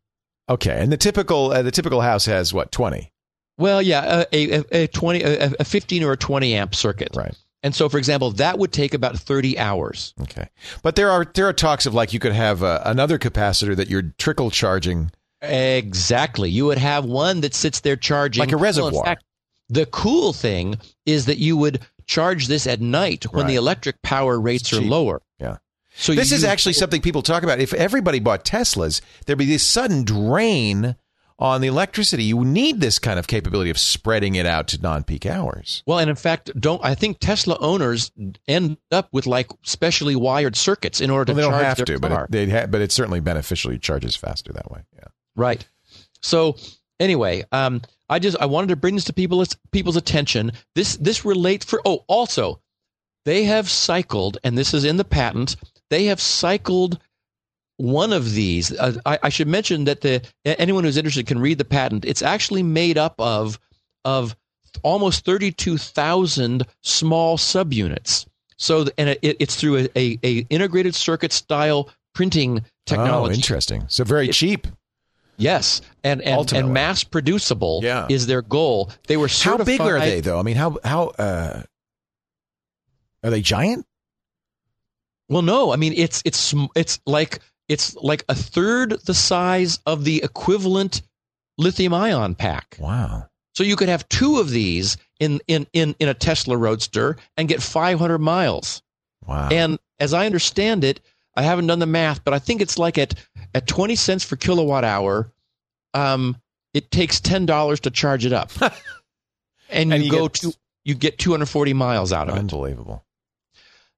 okay, and the typical uh, the typical house has what twenty? Well, yeah, a, a, a 20 a, a 15 or a 20 amp circuit. Right. And so for example, that would take about 30 hours. Okay, but there are there are talks of like you could have uh, another capacitor that you're trickle charging. Exactly. You would have one that sits there charging Like a Well, reservoir. fact, the cool thing is that you would charge this at night when the electric power rates are lower. Yeah. So This is actually something people talk about. If everybody bought Teslas, there'd be this sudden drain on the electricity. You need this kind of capability of spreading it out to non-peak hours. Well, and in fact, don't I think Tesla owners end up with like specially wired circuits in order Well, to they don't have their to, car. but it, ha- but it's certainly beneficial. It charges faster that way. Yeah. Right. So anyway, um, I just I wanted to bring this to people's people's attention. This this relates for oh also, they have cycled, and this is in the patent. They have cycled one of these. Uh, I, I should mention that the anyone who's interested can read the patent. It's actually made up of of almost thirty two thousand small subunits. So and it, it's through a, a, a integrated circuit style printing technology. Oh, interesting. So very cheap. Yes, and and, Ultimately. and mass producible Yeah. is their goal. They were How big are they, though? I mean, how how uh, are they giant? Well, no, I mean it's it's it's like it's like a third the size of the equivalent lithium ion pack. Wow. So you could have two of these in in in in a Tesla Roadster and get 500 miles. Wow. And as I understand it, I haven't done the math, but I think it's like at at 20 cents per kilowatt hour. Um, it takes ten dollars to charge it up, and you, And you go get- to you get 240 miles out of it. Unbelievable.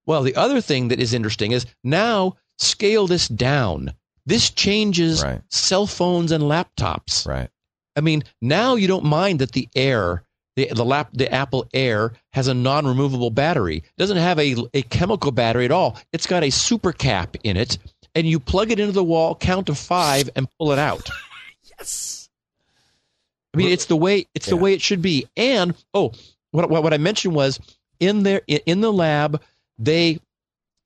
Well, the other thing that is interesting is now scale this down. This changes Right. cell phones and laptops. Right. I mean, now you don't mind that the Air, the the lap, the Apple Air has a non-removable battery. It doesn't have a a chemical battery at all. It's got a super cap in it, and you plug it into the wall, count to five, and pull it out. Yes. I mean, it's the way it's the way it should be. And oh, what what, what I mentioned was in their in the lab they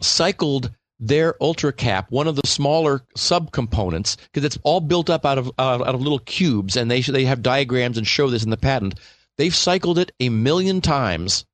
cycled their ultra cap, one of the smaller subcomponents, because it's all built up out of uh, out of little cubes, and they they have diagrams and show this in the patent. They've cycled it a million times,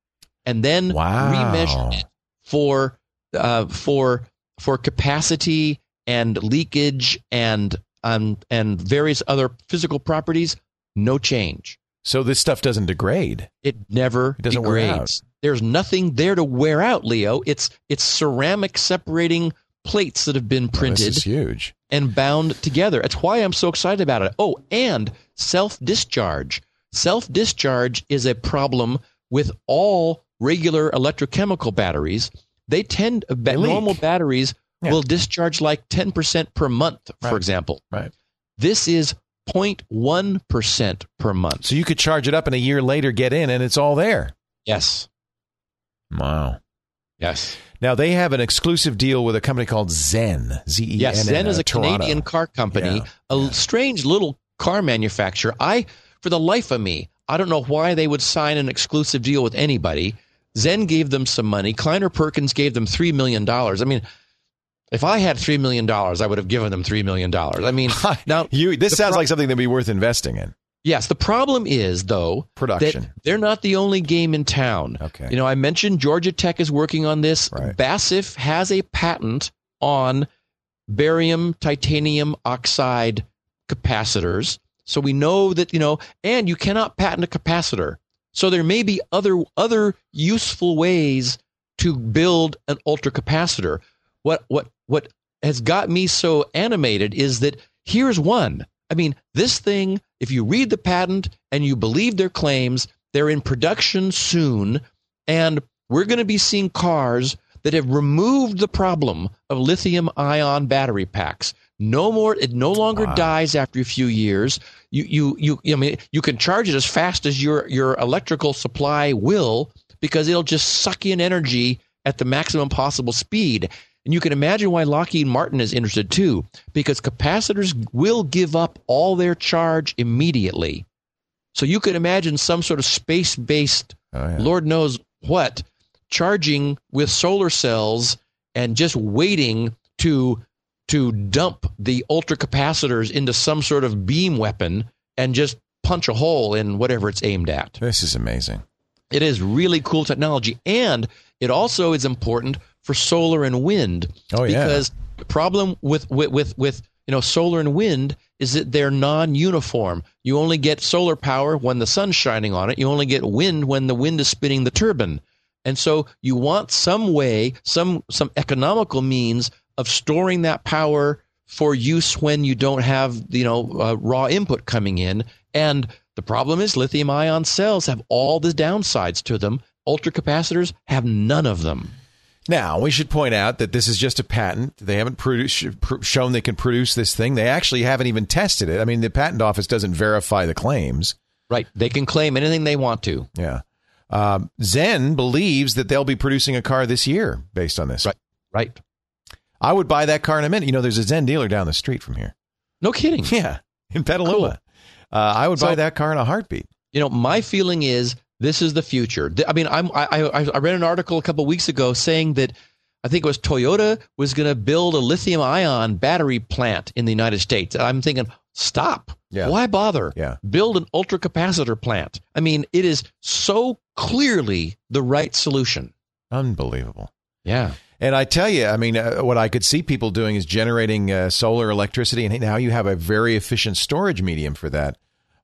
and then Wow. remeasured it for uh, for for capacity and leakage and um, and various other physical properties. No change. So this stuff doesn't degrade. It never It doesn't wear degrades. There's nothing there to wear out, Leo. It's it's ceramic separating plates that have been Well, printed this is huge. and bound together. That's why I'm so excited about it. Oh, and self discharge. Self discharge is a problem with all regular electrochemical batteries. They tend ba- They normal batteries Yeah. will discharge like 10% per month, Right. for example. Right. This is 0.1% per month. So you could charge it up and a year later get in and it's all there. Yes. Wow. Yes. Now they have an exclusive deal with a company called Zen. Z E N. Yes, Zen is uh, a Toronto. Canadian car company, Yeah, a yeah. strange little car manufacturer. I, for the life of me, I don't know why they would sign an exclusive deal with anybody. Zen gave them some money. Kleiner Perkins gave them three million dollars. I mean, if I had three million dollars, I would have given them three million dollars. I mean, now You, this sounds pro- like something that'd be worth investing in. yes. The problem is though Production. they're not the only game in town. Okay. You know, I mentioned Georgia Tech is working on this. Right. BASF has a patent on barium titanium oxide capacitors. So we know that, you know, and you cannot patent a capacitor. So there may be other other useful ways to build an ultra capacitor. What what what has got me so animated is that here's one. I mean, this thing, if you read the patent and you believe their claims, they're in production soon, and we're going to be seeing cars that have removed the problem of lithium ion battery packs. No more. It no longer Wow. dies after a few years. You, you, you. I mean, you can charge it as fast as your your electrical supply will, because it'll just suck in energy at the maximum possible speed. And you can imagine why Lockheed Martin is interested too, because capacitors will give up all their charge immediately. So you could imagine some sort of space based, Oh, yeah. Lord knows what, charging with solar cells and just waiting to to dump the ultra capacitors into some sort of beam weapon and just punch a hole in whatever it's aimed at. This is amazing. It is really cool technology, and it also is important for solar and wind. Oh, yeah. Because the problem with with with, with you know solar and wind is that they're non-uniform. You only get solar power when the sun's shining on it. You only get wind when the wind is spinning the turbine. And so you want some way, some some economical means of storing that power for use when you don't have you know uh, raw input coming in. And the problem is lithium ion cells have all the downsides to them. Ultracapacitors have none of them. Now, we should point out that this is just a patent. They haven't shown they can produce this thing. They actually haven't even tested it. I mean, the patent office doesn't verify the claims. Right? They can claim anything they want to. Yeah. Um, Zen believes that they'll be producing a car this year based on this. Right. Right? I would buy that car in a minute. You know, there's a Zen dealer down the street from here. No kidding. Yeah, in Petaluma. Uh, I would So- buy that car in a heartbeat. you know, my feeling is this is the future. I mean, I'm, I, I, I read an article a couple weeks ago saying that I think it was Toyota was going to build a lithium ion battery plant in the United States. And I'm thinking, stop. Yeah. Why bother? Yeah. Build an ultracapacitor plant. I mean, it is so clearly the right solution. Unbelievable. Yeah. And I tell you, I mean, uh, what I could see people doing is generating uh, solar electricity, and now you have a very efficient storage medium for that.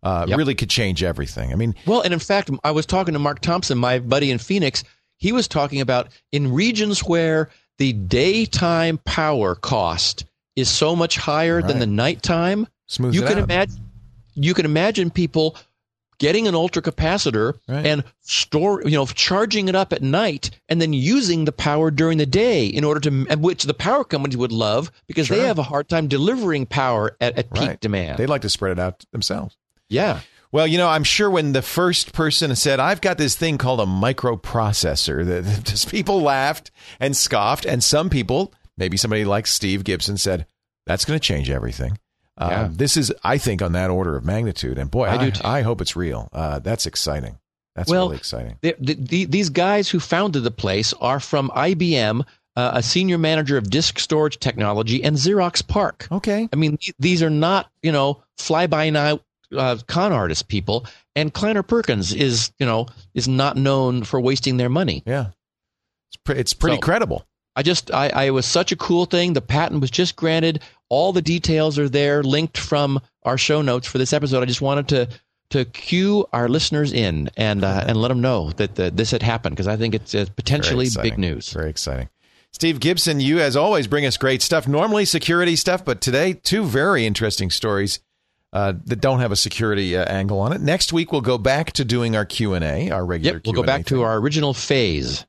Uh, Yep. Really could change everything. I mean, Well, and in fact, I was talking to Mark Thompson, my buddy in Phoenix. He was talking about in regions where the daytime power cost is so much higher than the nighttime. smooth you can out. imagine you can imagine people getting an ultracapacitor Right. and store you know charging it up at night and then using the power during the day in order to which the power companies would love because they have a hard time delivering power at, at peak Right. demand They'd like to spread it out themselves. yeah Well, you know, I'm sure when the first person said, I've got this thing called a microprocessor, that just people laughed and scoffed. And some people, maybe somebody like Steve Gibson, said, that's going to change everything. Uh, Yeah. This is, I think, on that order of magnitude. And boy, I I, do too. I hope it's real. Uh, that's exciting. That's Well, really exciting. the, the, the, these guys who founded the place are from IBM, uh, a senior manager of disk storage technology, and Xerox PARC. Okay. I mean, th- these are not you know fly by night uh, con artist people. And Kleiner Perkins is you know is not known for wasting their money. Yeah. It's, pre- it's pretty So- credible. I just I, I it was such a cool thing. The patent was just granted. All the details are there, linked from our show notes for this episode. I just wanted to to cue our listeners in and uh, and let them know that the, this had happened because I think it's uh, potentially big news. Very exciting. Steve Gibson, you as always bring us great stuff. Normally security stuff, but today two very interesting stories uh, that don't have a security uh, angle on it. Next week we'll go back to doing our Q and A, our regular. Yep, we'll go Q&A back to our original phase.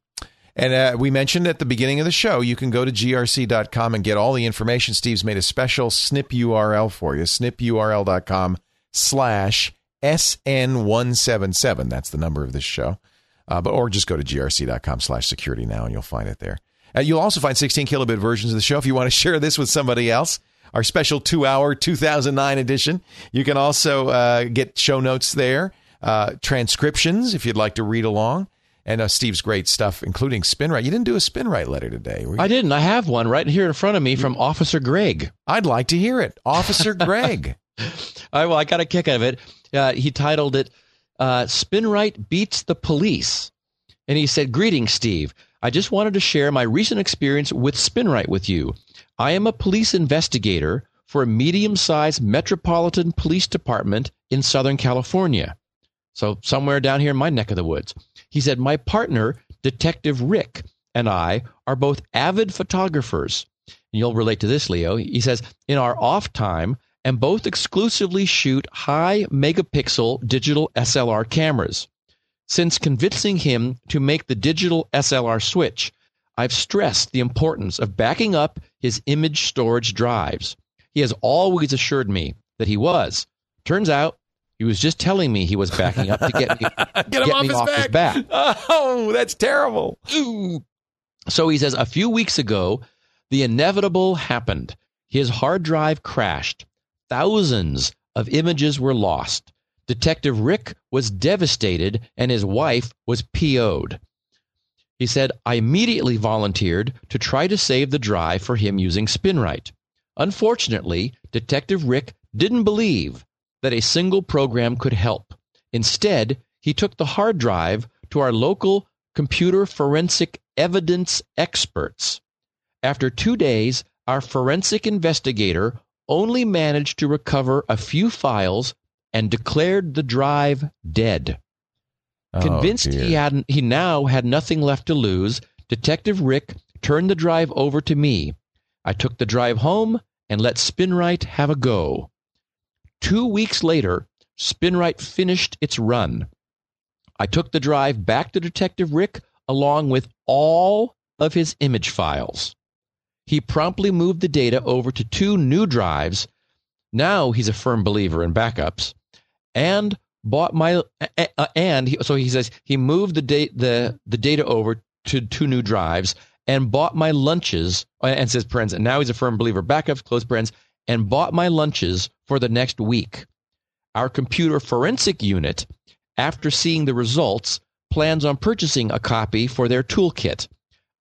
And uh, we mentioned at the beginning of the show, you can go to grc.com and get all the information. Steve's made a special snip URL for you, snipurl.com slash SN177. That's the number of this show. Uh, but Or just go to grc.com slash security now and you'll find it there. Uh, you'll also find 16 kilobit versions of the show if you want to share this with somebody else. Our special two hour 2009 edition. You can also uh, get show notes there, uh, transcriptions if you'd like to read along, and uh, Steve's great stuff, including Spinrite. You didn't do a Spinrite letter today. were you? I didn't. I have one right here in front of me from Officer Greg. I'd like to hear it. Officer Greg. All right. well, I got a kick out of it. Uh, he titled it uh, "Spinrite Beats the Police," and he said, "Greetings, Steve. I just wanted to share my recent experience with Spin Spinrite with you. I am a police investigator for a medium-sized metropolitan police department in Southern California, so somewhere down here in my neck of the woods." He said, "My partner, Detective Rick, and I are both avid photographers." And you'll relate to this, Leo. He says, "In our off time." and both exclusively shoot high megapixel digital SLR cameras. Since convincing him to make the digital SLR switch, I've stressed the importance of backing up his image storage drives. He has always assured me that he was. Turns out he was just telling me he was backing up to get me, Get him off, his, off back. his back. Oh, that's terrible. Ooh. So he says a few weeks ago, the inevitable happened. His hard drive crashed. Thousands of images were lost. Detective Rick was devastated and his wife was PO'd. He said, I immediately volunteered to try to save the drive for him using SpinRite. Unfortunately, Detective Rick didn't believe that a single program could help. Instead, he took the hard drive to our local computer forensic evidence experts. After two days, our forensic investigator only managed to recover a few files and declared the drive dead. Oh, Convinced Oh, dear. he hadn't he now had nothing left to lose, Detective Rick turned the drive over to me. I took the drive home and let SpinRite have a go. Two weeks later, SpinRite finished its run. I took the drive back to Detective Rick along with all of his image files. He promptly moved the data over to two new drives. Now he's a firm believer in backups and bought my uh, and he, so he says he moved the date the the data over to two new drives and bought my lunches and says friends and now he's a firm believer backups close friends and bought my lunches for the next week our computer forensic unit after seeing the results plans on purchasing a copy for their toolkit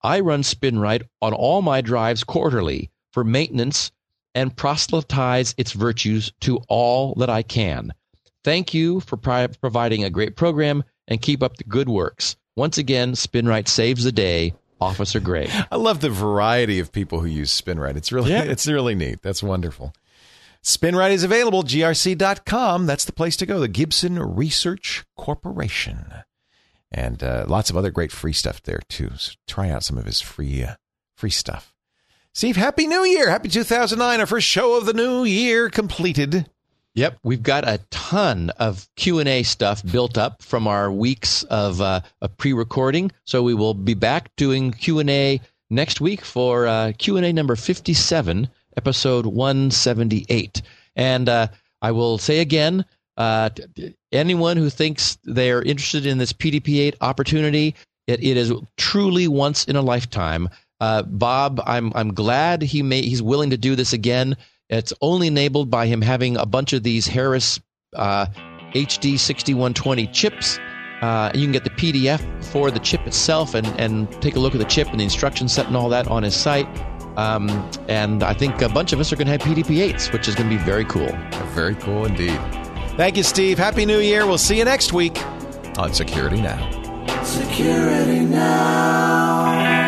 i run spinrite on all my drives quarterly for maintenance and proselytize its virtues to all that i can Thank you for pri- providing a great program and keep up the good works. Once again, Spinrite saves the day. Officer Greg. I love the variety of people who use SpinRite. It's really Yeah. it's really neat. That's wonderful. SpinRite is available, grc.com. That's the place to go. The Gibson Research Corporation. And uh, lots of other great free stuff there too. So try out some of his free uh, free stuff. Steve, happy new year. Happy 2009. Our first show of the new year completed. Yep, we've got a ton of Q and A stuff built up from our weeks of, uh, pre-recording. So we will be back doing Q and A next week for uh, Q and A number fifty-seven, episode one seventy-eight. And uh, I will say again, uh, anyone who thinks they're interested in this PDP-8 opportunity, it, it is truly once in a lifetime. Uh, Bob, I'm I'm glad he may he's willing to do this again. It's only enabled by him having a bunch of these Harris uh, HD 6120 chips. Uh, you can get the PDF for the chip itself and, and take a look at the chip and the instruction set and all that on his site. Um, and I think a bunch of us are going to have PDP 8s, which is going to be very cool. Very cool indeed. Thank you, Steve. Happy New Year. We'll see you next week on Security Now. Security now.